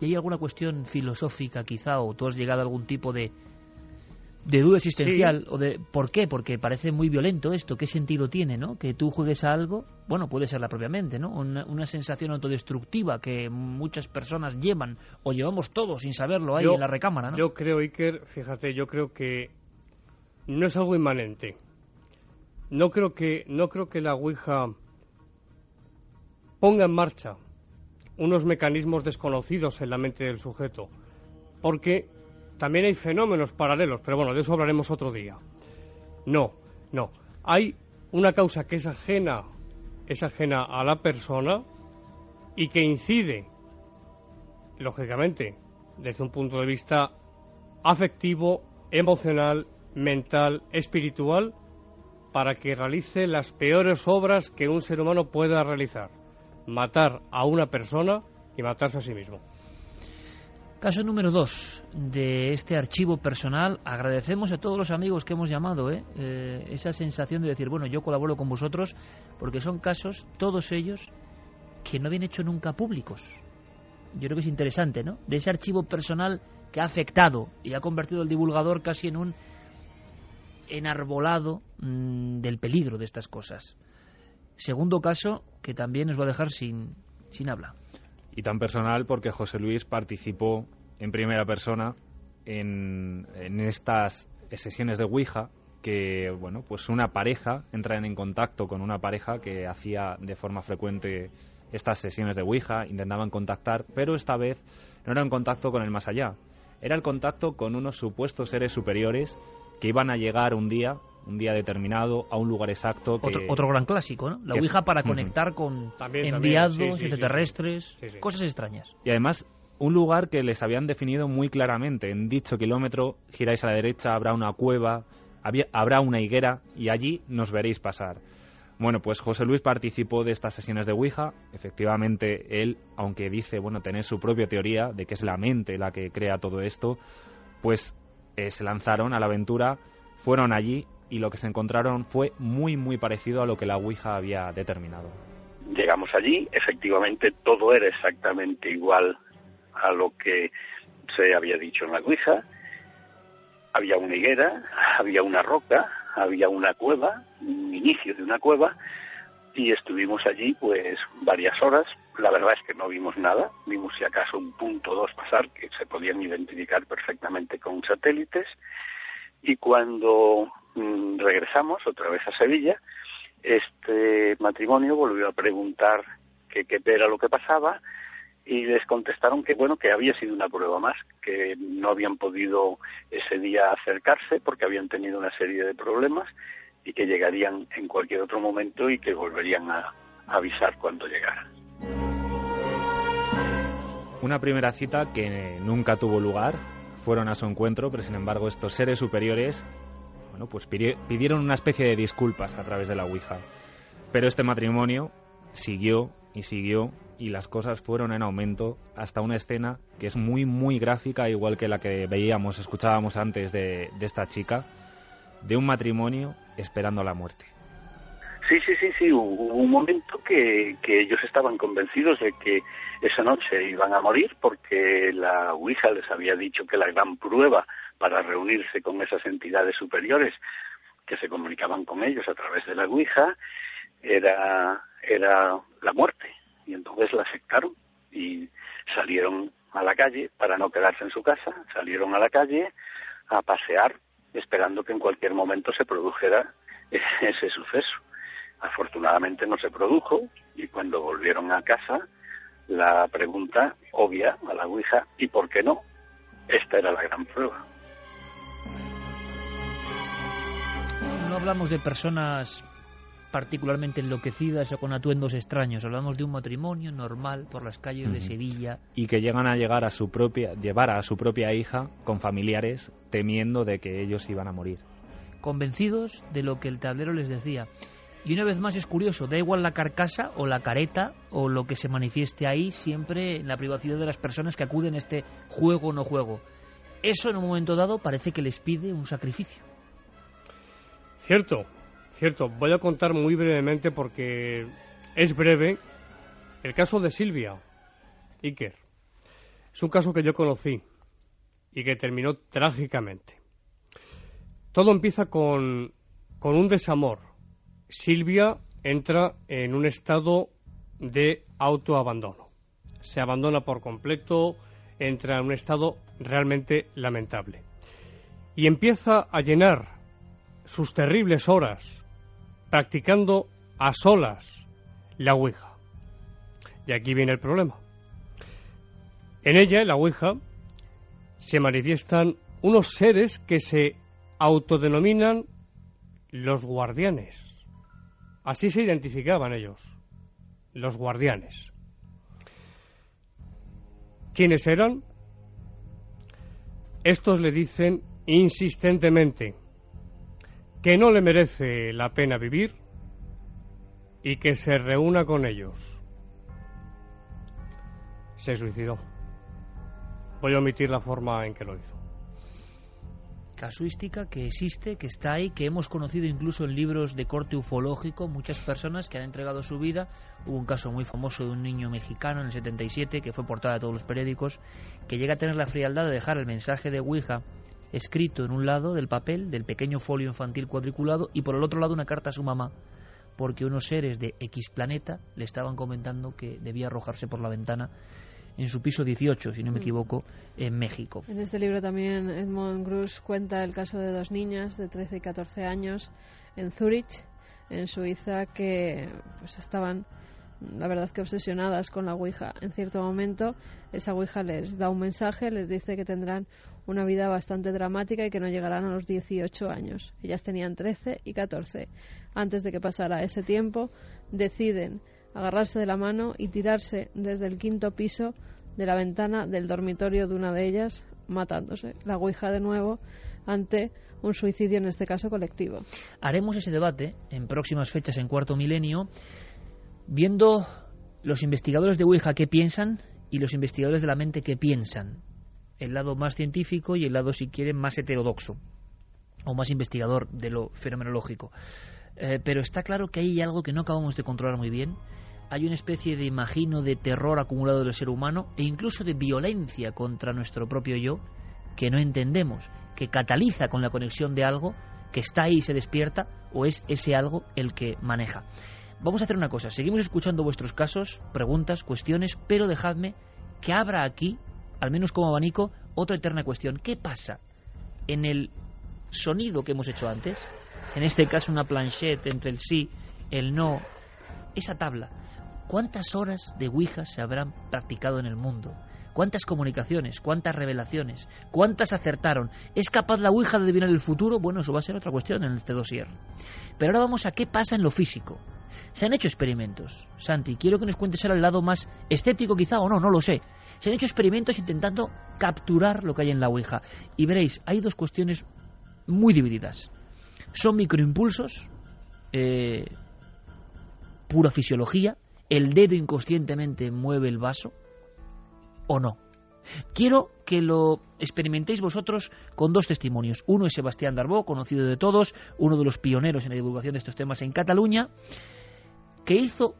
¿Y hay alguna cuestión filosófica quizá o tú has llegado a algún tipo de, de duda existencial o de por qué porque parece muy violento esto. Qué sentido tiene no que tú juegues a algo bueno puede ser la propia mente no una, sensación autodestructiva que muchas personas llevan o llevamos todos sin saberlo ahí en la recámara ¿no? yo creo Iker fíjate yo creo que no es algo inmanente. No creo que no creo que la ouija ponga en marcha unos mecanismos desconocidos en la mente del sujeto, porque también hay fenómenos paralelos, pero bueno, de eso hablaremos otro día. No, no, hay una causa que es ajena, es ajena a la persona y que incide, lógicamente, desde un punto de vista afectivo, emocional, mental, espiritual, para que realice las peores obras que un ser humano pueda realizar matar a una persona y matarse a sí mismo. Caso número dos de este archivo personal. Agradecemos a todos los amigos que hemos llamado ¿eh? Eh, esa sensación de decir, bueno, yo colaboro con vosotros, porque son casos, todos ellos, que no habían hecho nunca públicos. Yo creo que es interesante, ¿no? De ese archivo personal que ha afectado y ha convertido el divulgador casi en un enarbolado mm, del peligro de estas cosas. Segundo caso que también nos va a dejar sin, sin habla. Y tan personal porque José Luis participó en primera persona en, estas sesiones de Ouija que bueno pues una pareja entra en contacto con una pareja que hacía de forma frecuente estas sesiones de Ouija, intentaban contactar, pero esta vez no era un contacto con el más allá, era el contacto con unos supuestos seres superiores que iban a llegar un día un día determinado, a un lugar exacto. Que... Otro, otro gran clásico, ¿no? La Ouija para (laughs) conectar con También, enviados, sí, sí, sí. extraterrestres, Sí, sí. cosas extrañas. Y además, un lugar que les habían definido muy claramente. En dicho kilómetro, giráis a la derecha, habrá una cueva, había- habrá una higuera y allí nos veréis pasar. Bueno, pues José Luis participó de estas sesiones de Ouija. Efectivamente, él, aunque dice, bueno, tener su propia teoría de que es la mente la que crea todo esto, pues eh, se lanzaron a la aventura, fueron allí y lo que se encontraron fue muy, muy parecido a lo que la Ouija había determinado. Llegamos allí, efectivamente todo era exactamente igual a lo que se había dicho en la Ouija. Había una higuera, había una roca, había una cueva, un inicio de una cueva, y estuvimos allí pues varias horas. La verdad es que no vimos nada, vimos si acaso un punto o dos pasar que se podían identificar perfectamente con satélites. Y cuando mm, regresamos otra vez a Sevilla, este matrimonio volvió a preguntar qué era lo que pasaba y les contestaron que bueno que había sido una prueba más que no habían podido ese día acercarse porque habían tenido una serie de problemas y que llegarían en cualquier otro momento y que volverían a, a avisar cuando llegaran. Una primera cita que nunca tuvo lugar, fueron a su encuentro, pero sin embargo estos seres superiores, bueno, pues pidi- pidieron una especie de disculpas a través de la Ouija. Pero este matrimonio siguió y siguió y las cosas fueron en aumento hasta una escena que es muy muy gráfica, igual que la que veíamos, escuchábamos antes de, de esta chica, de un matrimonio esperando la muerte. Sí, sí, sí, sí, hubo un momento que, que ellos estaban convencidos de que esa noche iban a morir porque la Ouija les había dicho que la gran prueba para reunirse con esas entidades superiores que se comunicaban con ellos a través de la Ouija era, era la muerte. Y entonces la aceptaron y salieron a la calle para no quedarse en su casa, salieron a la calle a pasear esperando que en cualquier momento se produjera (laughs) ese suceso. Afortunadamente no se produjo y cuando volvieron a casa la pregunta obvia a la Ouija, ¿y por qué no? Esta era la gran prueba. No hablamos de personas particularmente enloquecidas o con atuendos extraños, hablamos de un matrimonio normal por las calles de. Sevilla. y que llegan a llegar a su propia llevar a su propia hija con familiares temiendo de que ellos iban a morir. convencidos de lo que el tablero les decía. Y una vez más es curioso, da igual la carcasa o la careta o lo que se manifieste ahí, siempre en la privacidad de las personas que acuden a este juego o no juego. Eso en un momento dado parece que les pide un sacrificio. Cierto, cierto. Voy a contar muy brevemente porque es breve el caso de Silvia Iker. Es un caso que yo conocí y que terminó trágicamente. Todo empieza con, con un desamor. Silvia entra en un estado de autoabandono. Se abandona por completo, entra en un estado realmente lamentable. Y empieza a llenar sus terribles horas practicando a solas la Ouija. Y aquí viene el problema. En ella, en la Ouija, se manifiestan unos seres que se autodenominan los guardianes. Así se identificaban ellos, los guardianes. ¿Quiénes eran? Estos le dicen insistentemente que no le merece la pena vivir y que se reúna con ellos. Se suicidó. Voy a omitir la forma en que lo hizo. Casuística que existe, que está ahí, que hemos conocido incluso en libros de corte ufológico, muchas personas que han entregado su vida. Hubo un caso muy famoso de un niño mexicano en el 77 que fue portada de todos los periódicos, que llega a tener la frialdad de dejar el mensaje de Ouija escrito en un lado del papel, del pequeño folio infantil cuadriculado, y por el otro lado una carta a su mamá, porque unos seres de X planeta le estaban comentando que debía arrojarse por la ventana en su piso 18, si no me Mm. equivoco, en México. En este libro también Edmond Grus cuenta el caso de dos niñas de 13 y 14 años en Zurich, en Suiza, que pues estaban la verdad que obsesionadas con la Ouija. En cierto momento, esa Ouija les da un mensaje, les dice que tendrán una vida bastante dramática y que no llegarán a los 18 años. Ellas tenían 13 y 14. Antes de que pasara ese tiempo, deciden agarrarse de la mano y tirarse desde el quinto piso de la ventana del dormitorio de una de ellas, matándose. La Ouija de nuevo ante un suicidio, en este caso colectivo. Haremos ese debate en próximas fechas en cuarto milenio, viendo los investigadores de Ouija qué piensan y los investigadores de la mente qué piensan. El lado más científico y el lado, si quieren, más heterodoxo o más investigador de lo fenomenológico. Eh, pero está claro que hay algo que no acabamos de controlar muy bien. Hay una especie de, imagino, de terror acumulado del ser humano e incluso de violencia contra nuestro propio yo que no entendemos, que cataliza con la conexión de algo que está ahí y se despierta o es ese algo el que maneja. Vamos a hacer una cosa, seguimos escuchando vuestros casos, preguntas, cuestiones, pero dejadme que abra aquí, al menos como abanico, otra eterna cuestión. ¿Qué pasa en el sonido que hemos hecho antes? En este caso una planchette entre el sí, el no, esa tabla. ¿Cuántas horas de Ouija se habrán practicado en el mundo? ¿Cuántas comunicaciones? ¿Cuántas revelaciones? ¿Cuántas acertaron? ¿Es capaz la Ouija de adivinar el futuro? Bueno, eso va a ser otra cuestión en este dossier. Pero ahora vamos a qué pasa en lo físico. Se han hecho experimentos. Santi, quiero que nos cuentes ahora el lado más estético quizá o no, no lo sé. Se han hecho experimentos intentando capturar lo que hay en la Ouija. Y veréis, hay dos cuestiones muy divididas. Son microimpulsos, eh, pura fisiología, el dedo inconscientemente mueve el vaso, o no. Quiero que lo experimentéis vosotros con dos testimonios. Uno es Sebastián Darbó, conocido de todos, uno de los pioneros en la divulgación de estos temas en Cataluña, que hizo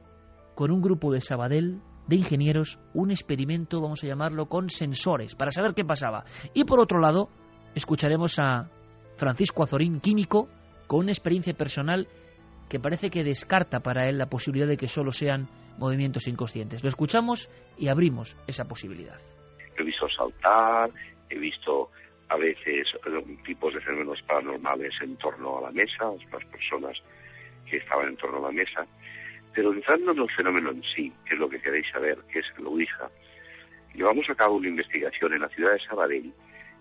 con un grupo de Sabadell de ingenieros un experimento, vamos a llamarlo, con sensores, para saber qué pasaba. Y por otro lado, escucharemos a Francisco Azorín, químico, con una experiencia personal que parece que descarta para él la posibilidad de que solo sean movimientos inconscientes. Lo escuchamos y abrimos esa posibilidad. He visto saltar, he visto a veces eh, tipos de fenómenos paranormales en torno a la mesa, las personas que estaban en torno a la mesa, pero entrando en el fenómeno en sí, que es lo que queréis saber, que es el Ouija, llevamos a cabo una investigación en la ciudad de Sabadell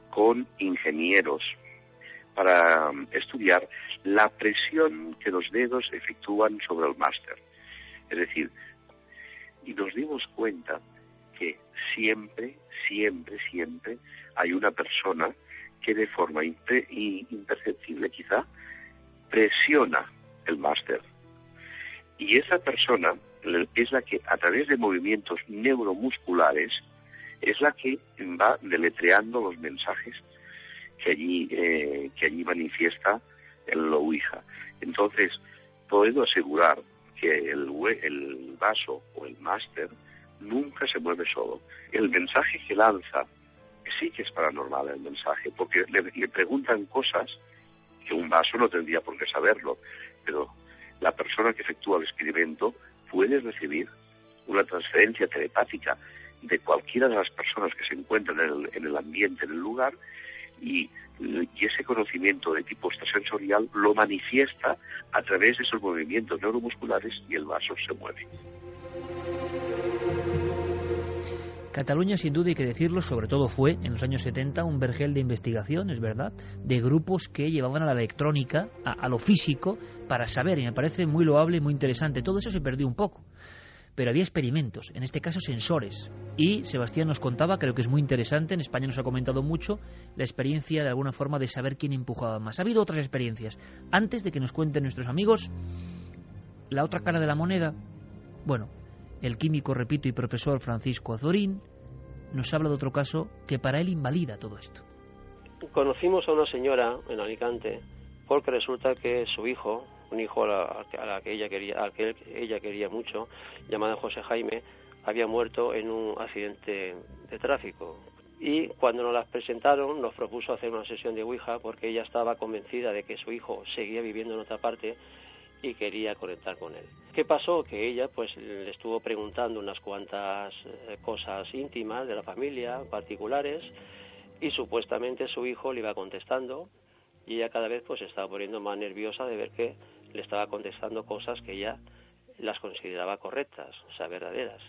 con ingenieros para um, estudiar la presión que los dedos efectúan sobre el máster. Es decir, y nos dimos cuenta que siempre, siempre, siempre hay una persona que de forma imperceptible quizá presiona el máster. Y esa persona es la que a través de movimientos neuromusculares es la que va deletreando los mensajes que allí, eh, que allí manifiesta el Ouija. Entonces, puedo asegurar que el, el vaso o el máster nunca se mueve solo. El mensaje que lanza sí que es paranormal el mensaje, porque le, preguntan cosas que un vaso no tendría por qué saberlo, pero la persona que efectúa el experimento puede recibir una transferencia telepática de cualquiera de las personas que se encuentran en el, en el ambiente, en el lugar, y, y, ese conocimiento de tipo extrasensorial lo manifiesta a través de esos movimientos neuromusculares y el vaso se mueve. Cataluña, sin duda hay que decirlo, sobre todo fue en los años 70 un vergel de investigación, es verdad, de grupos que llevaban a la electrónica, a, a lo físico, para saber, y me parece muy loable y muy interesante. Todo eso se perdió un poco pero había experimentos, en este caso sensores. Y Sebastián nos contaba, creo que es muy interesante, en España nos ha comentado mucho, la experiencia de alguna forma de saber quién empujaba más. Ha habido otras experiencias. Antes de que nos cuenten nuestros amigos, la otra cara de la moneda, bueno, el químico, repito, y profesor Francisco Azorín nos habla de otro caso que para él invalida todo esto. Conocimos a una señora en Alicante porque resulta que su hijo, un hijo a la, que ella quería, al que ella quería mucho, llamado José Jaime, había muerto en un accidente de tráfico. Y cuando nos las presentaron, nos propuso hacer una sesión de Ouija porque ella estaba convencida de que su hijo seguía viviendo en otra parte y quería conectar con él. ¿Qué pasó? Que ella pues le estuvo preguntando unas cuantas eh, cosas íntimas de la familia, particulares, y supuestamente su hijo le iba contestando y ella cada vez pues estaba poniendo más nerviosa de ver que le estaba contestando cosas que ella las consideraba correctas, o sea, verdaderas.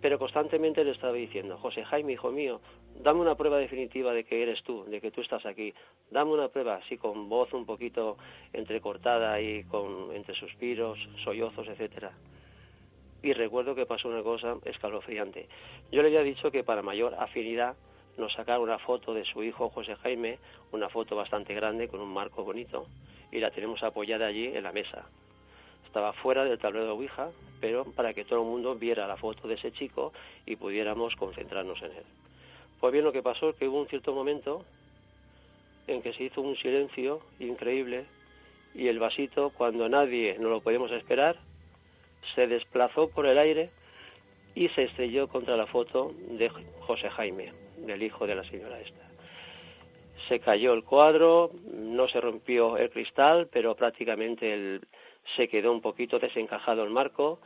Pero constantemente le estaba diciendo, José Jaime, hijo mío, dame una prueba definitiva de que eres tú, de que tú estás aquí. Dame una prueba, así con voz un poquito entrecortada y con entre suspiros, sollozos, etcétera. Y recuerdo que pasó una cosa escalofriante. Yo le había dicho que para mayor afinidad nos sacara una foto de su hijo José Jaime, una foto bastante grande con un marco bonito, y la tenemos apoyada allí en la mesa. Estaba fuera del tablero de Ouija, pero para que todo el mundo viera la foto de ese chico y pudiéramos concentrarnos en él. Pues bien, lo que pasó es que hubo un cierto momento en que se hizo un silencio increíble y el vasito, cuando nadie no lo podíamos esperar, se desplazó por el aire y se estrelló contra la foto de José Jaime, del hijo de la señora esta. Se cayó el cuadro, no se rompió el cristal, pero prácticamente el, se quedó un poquito desencajado el marco.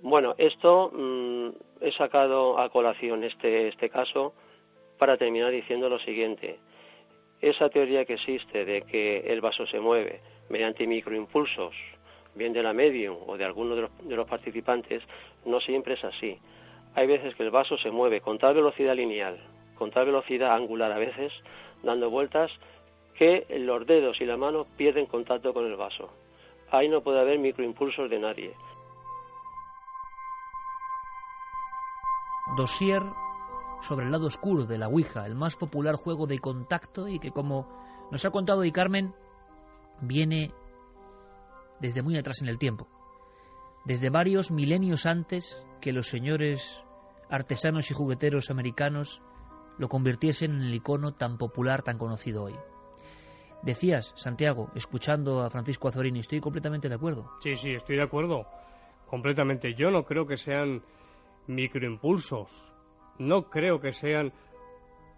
Bueno, esto mm, he sacado a colación este, este caso para terminar diciendo lo siguiente. Esa teoría que existe de que el vaso se mueve mediante microimpulsos, bien de la medium o de alguno de los, de los participantes, no siempre es así. Hay veces que el vaso se mueve con tal velocidad lineal, con tal velocidad angular a veces, dando vueltas, que los dedos y la mano pierden contacto con el vaso. Ahí no puede haber microimpulsos de nadie. Dossier sobre el lado oscuro de la Ouija, el más popular juego de contacto y que, como nos ha contado hoy Carmen, viene desde muy atrás en el tiempo, desde varios milenios antes que los señores artesanos y jugueteros americanos lo convirtiesen en el icono tan popular, tan conocido hoy. Decías, Santiago, escuchando a Francisco Azorini, estoy completamente de acuerdo. Sí, sí, estoy de acuerdo. Completamente. Yo no creo que sean microimpulsos. No creo que sean...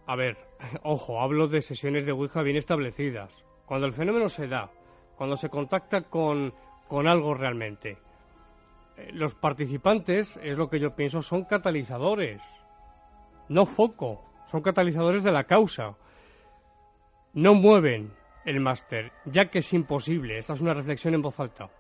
A ver, (laughs) ojo, hablo de sesiones de Ouija bien establecidas. Cuando el fenómeno se da, cuando se contacta con, con algo realmente. Eh, los participantes, es lo que yo pienso, son catalizadores. No foco, son catalizadores de la causa. No mueven, el máster, ya que es imposible, esta es una reflexión en voz alta,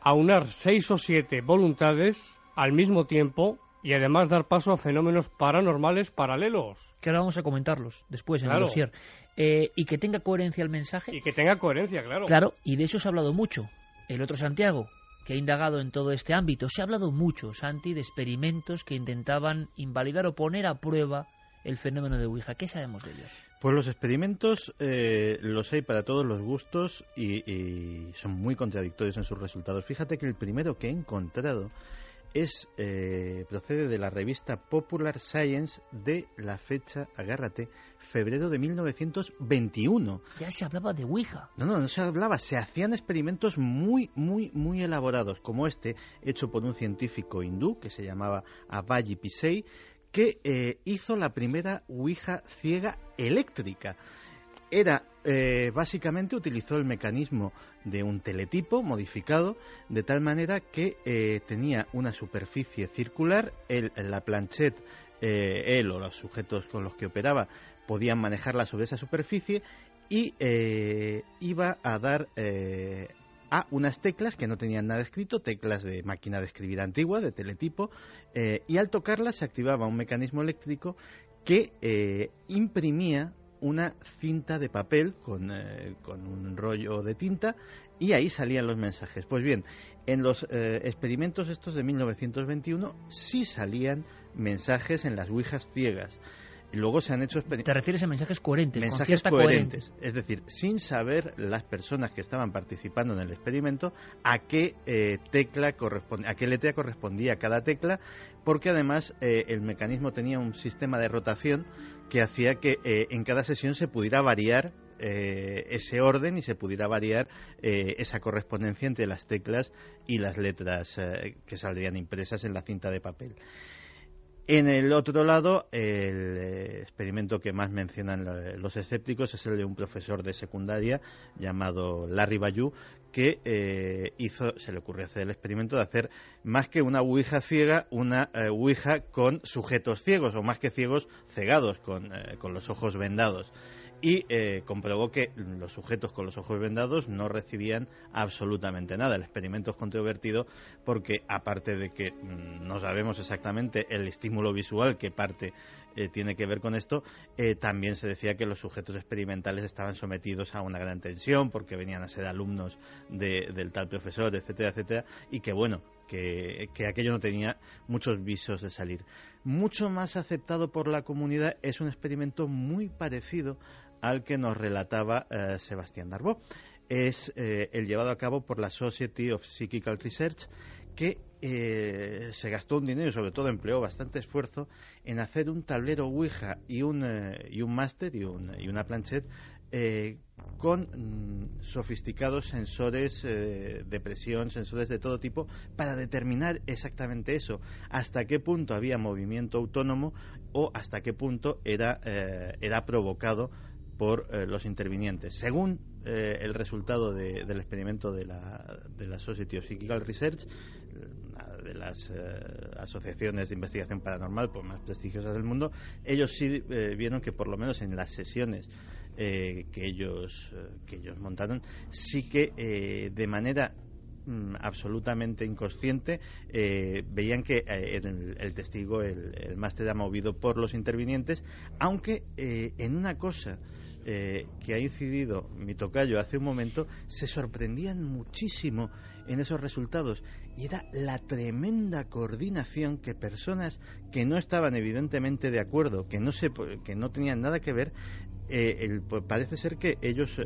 aunar seis o siete voluntades al mismo tiempo y además dar paso a fenómenos paranormales paralelos. Que ahora vamos a comentarlos después en el dossier. Eh, y que tenga coherencia el mensaje. Y que tenga coherencia, claro. Claro, y de eso se ha hablado mucho. El otro Santiago, que ha indagado en todo este ámbito, se ha hablado mucho, Santi, de experimentos que intentaban invalidar o poner a prueba el fenómeno de Ouija. ¿Qué sabemos de ellos? Pues los experimentos eh, los hay para todos los gustos y, son muy contradictorios en sus resultados. Fíjate que el primero que he encontrado es eh, procede de la revista Popular Science de la fecha, agárrate, febrero de 1921. Ya se hablaba de Ouija. No, no, no se hablaba, se hacían experimentos muy, muy, muy elaborados, como este, hecho por un científico hindú que se llamaba Abayi Pisei, que eh, hizo la primera Ouija ciega eléctrica. Era, eh, básicamente, utilizó el mecanismo de un teletipo modificado de tal manera que eh, tenía una superficie circular, él, la planchette, él o los sujetos con los que operaba podían manejarla sobre esa superficie y iba a dar a unas teclas que no tenían nada escrito, teclas de máquina de escribir antigua, de teletipo, eh, y al tocarlas se activaba un mecanismo eléctrico que eh, imprimía una cinta de papel con, eh, con, un rollo de tinta y ahí salían los mensajes. Pues bien, en los experimentos estos de 1921 sí salían mensajes en las ouijas ciegas. Luego se han hecho ¿Te refieres a mensajes coherentes? Mensajes coherentes. Es decir, sin saber las personas que estaban participando en el experimento a qué eh, tecla a qué letra correspondía cada tecla, porque además eh, el mecanismo tenía un sistema de rotación que hacía que eh, en cada sesión se pudiera variar ese orden y se pudiera variar esa correspondencia entre las teclas y las letras que saldrían impresas en la cinta de papel. En el otro lado, el eh, experimento que más mencionan los escépticos es el de un profesor de secundaria llamado Larry Bayou, que eh, hizo, se le ocurrió hacer el experimento de hacer más que una ouija ciega, una eh, ouija con sujetos ciegos, o más que ciegos, cegados, con, con los ojos vendados y eh, comprobó que los sujetos con los ojos vendados no recibían absolutamente nada. El experimento es controvertido porque, aparte de que mm, no sabemos exactamente el estímulo visual que parte eh, tiene que ver con esto, eh, también se decía que los sujetos experimentales estaban sometidos a una gran tensión porque venían a ser alumnos del tal profesor, etcétera, etcétera, y que, bueno, que, aquello no tenía muchos visos de salir. Mucho más aceptado por la comunidad es un experimento muy parecido al que nos relataba eh, Sebastián Darbo. Es eh, el llevado a cabo por la Society of Psychical Research, que eh, se gastó un dinero y sobre todo empleó bastante esfuerzo en hacer un tablero Ouija y un, y un máster y, y, una planchette con mm, sofisticados sensores de presión, sensores de todo tipo, para determinar exactamente eso, hasta qué punto había movimiento autónomo o hasta qué punto era, era provocado por eh, los intervinientes. Según eh, el resultado del experimento de la, de la Society of Psychical Research, una de las eh, asociaciones de investigación paranormal pues, más prestigiosas del mundo, ellos sí vieron que por lo menos en las sesiones que ellos que ellos montaron sí que de manera mm, absolutamente inconsciente veían que el, testigo el, el máster ha movido por los intervinientes aunque en una cosa eh, que ha incidido mi tocayo hace un momento, se sorprendían muchísimo en esos resultados. Y era la tremenda coordinación que personas que no estaban evidentemente de acuerdo, que no, se, que no tenían nada que ver, eh, pues parece ser que ellos,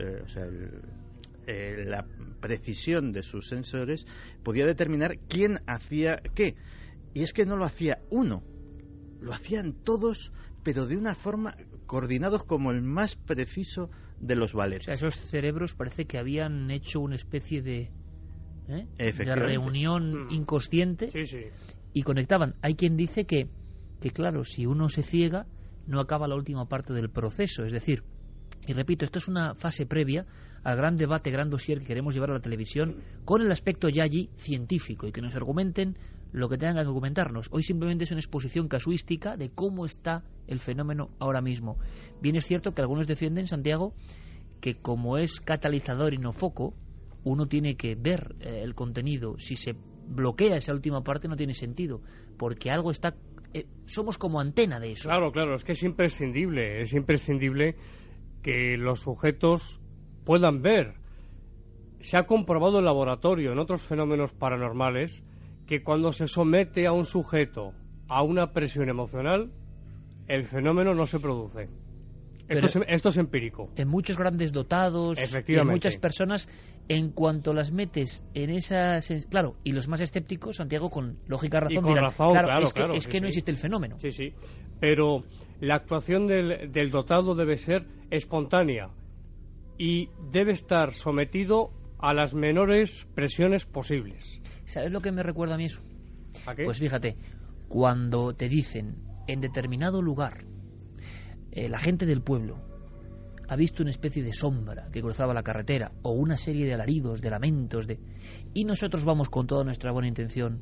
eh, la precisión de sus sensores podía determinar quién hacía qué. Y es que no lo hacía uno, lo hacían todos, pero de una forma coordinados como el más preciso de los valetes. esos cerebros parece que habían hecho una especie de, ¿eh? de reunión mm. inconsciente y conectaban. Hay quien dice que, que, claro, si uno se ciega, no acaba la última parte del proceso. Es decir, y repito, esto es una fase previa al gran debate, gran dossier que queremos llevar a la televisión con el aspecto ya allí científico y que nos argumenten lo que tengan que comentarnos. Hoy simplemente es una exposición casuística de cómo está el fenómeno ahora mismo. Bien es cierto que algunos defienden, Santiago, que como es catalizador y no foco, uno tiene que ver eh, el contenido. Si se bloquea esa última parte no tiene sentido, porque algo está... Eh, somos como antena de eso. Claro, claro, es que es imprescindible, es imprescindible que los sujetos puedan ver. Se ha comprobado en laboratorio, en otros fenómenos paranormales, que cuando se somete a un sujeto a una presión emocional, el fenómeno no se produce. Esto es, empírico. En muchos grandes dotados, en muchas personas, en cuanto las metes en esas... Claro, y los más escépticos, Santiago, con lógica razón, dirán, claro, es que, es que no existe el fenómeno. Sí, sí. Pero la actuación del, del dotado debe ser espontánea y debe estar sometido a las menores presiones posibles. ¿Sabes lo que me recuerda a mí eso? Pues fíjate, cuando te dicen en determinado lugar, eh, la gente del pueblo ha visto una especie de sombra que cruzaba la carretera o una serie de alaridos, de lamentos, de y nosotros vamos con toda nuestra buena intención,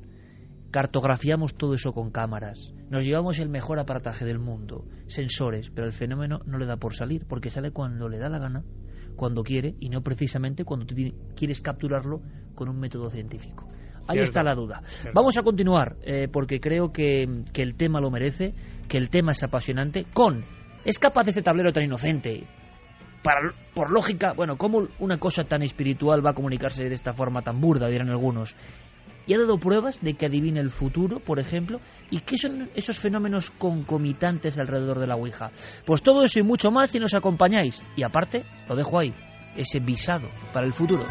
cartografiamos todo eso con cámaras, nos llevamos el mejor aparataje del mundo, sensores, pero el fenómeno no le da por salir porque sale cuando le da la gana, cuando quiere y no precisamente cuando tú quieres capturarlo con un método científico. Ahí está la duda. Vamos a continuar, eh, porque creo que, el tema lo merece, que el tema es apasionante, con... ¿Es capaz este tablero tan inocente? Para, por lógica, bueno, ¿cómo una cosa tan espiritual va a comunicarse de esta forma tan burda, dirán algunos? Y ha dado pruebas de que adivina el futuro, por ejemplo, y qué son esos fenómenos concomitantes alrededor de la Ouija. Pues todo eso y mucho más si nos acompañáis. Y aparte, lo dejo ahí, ese visado para el futuro.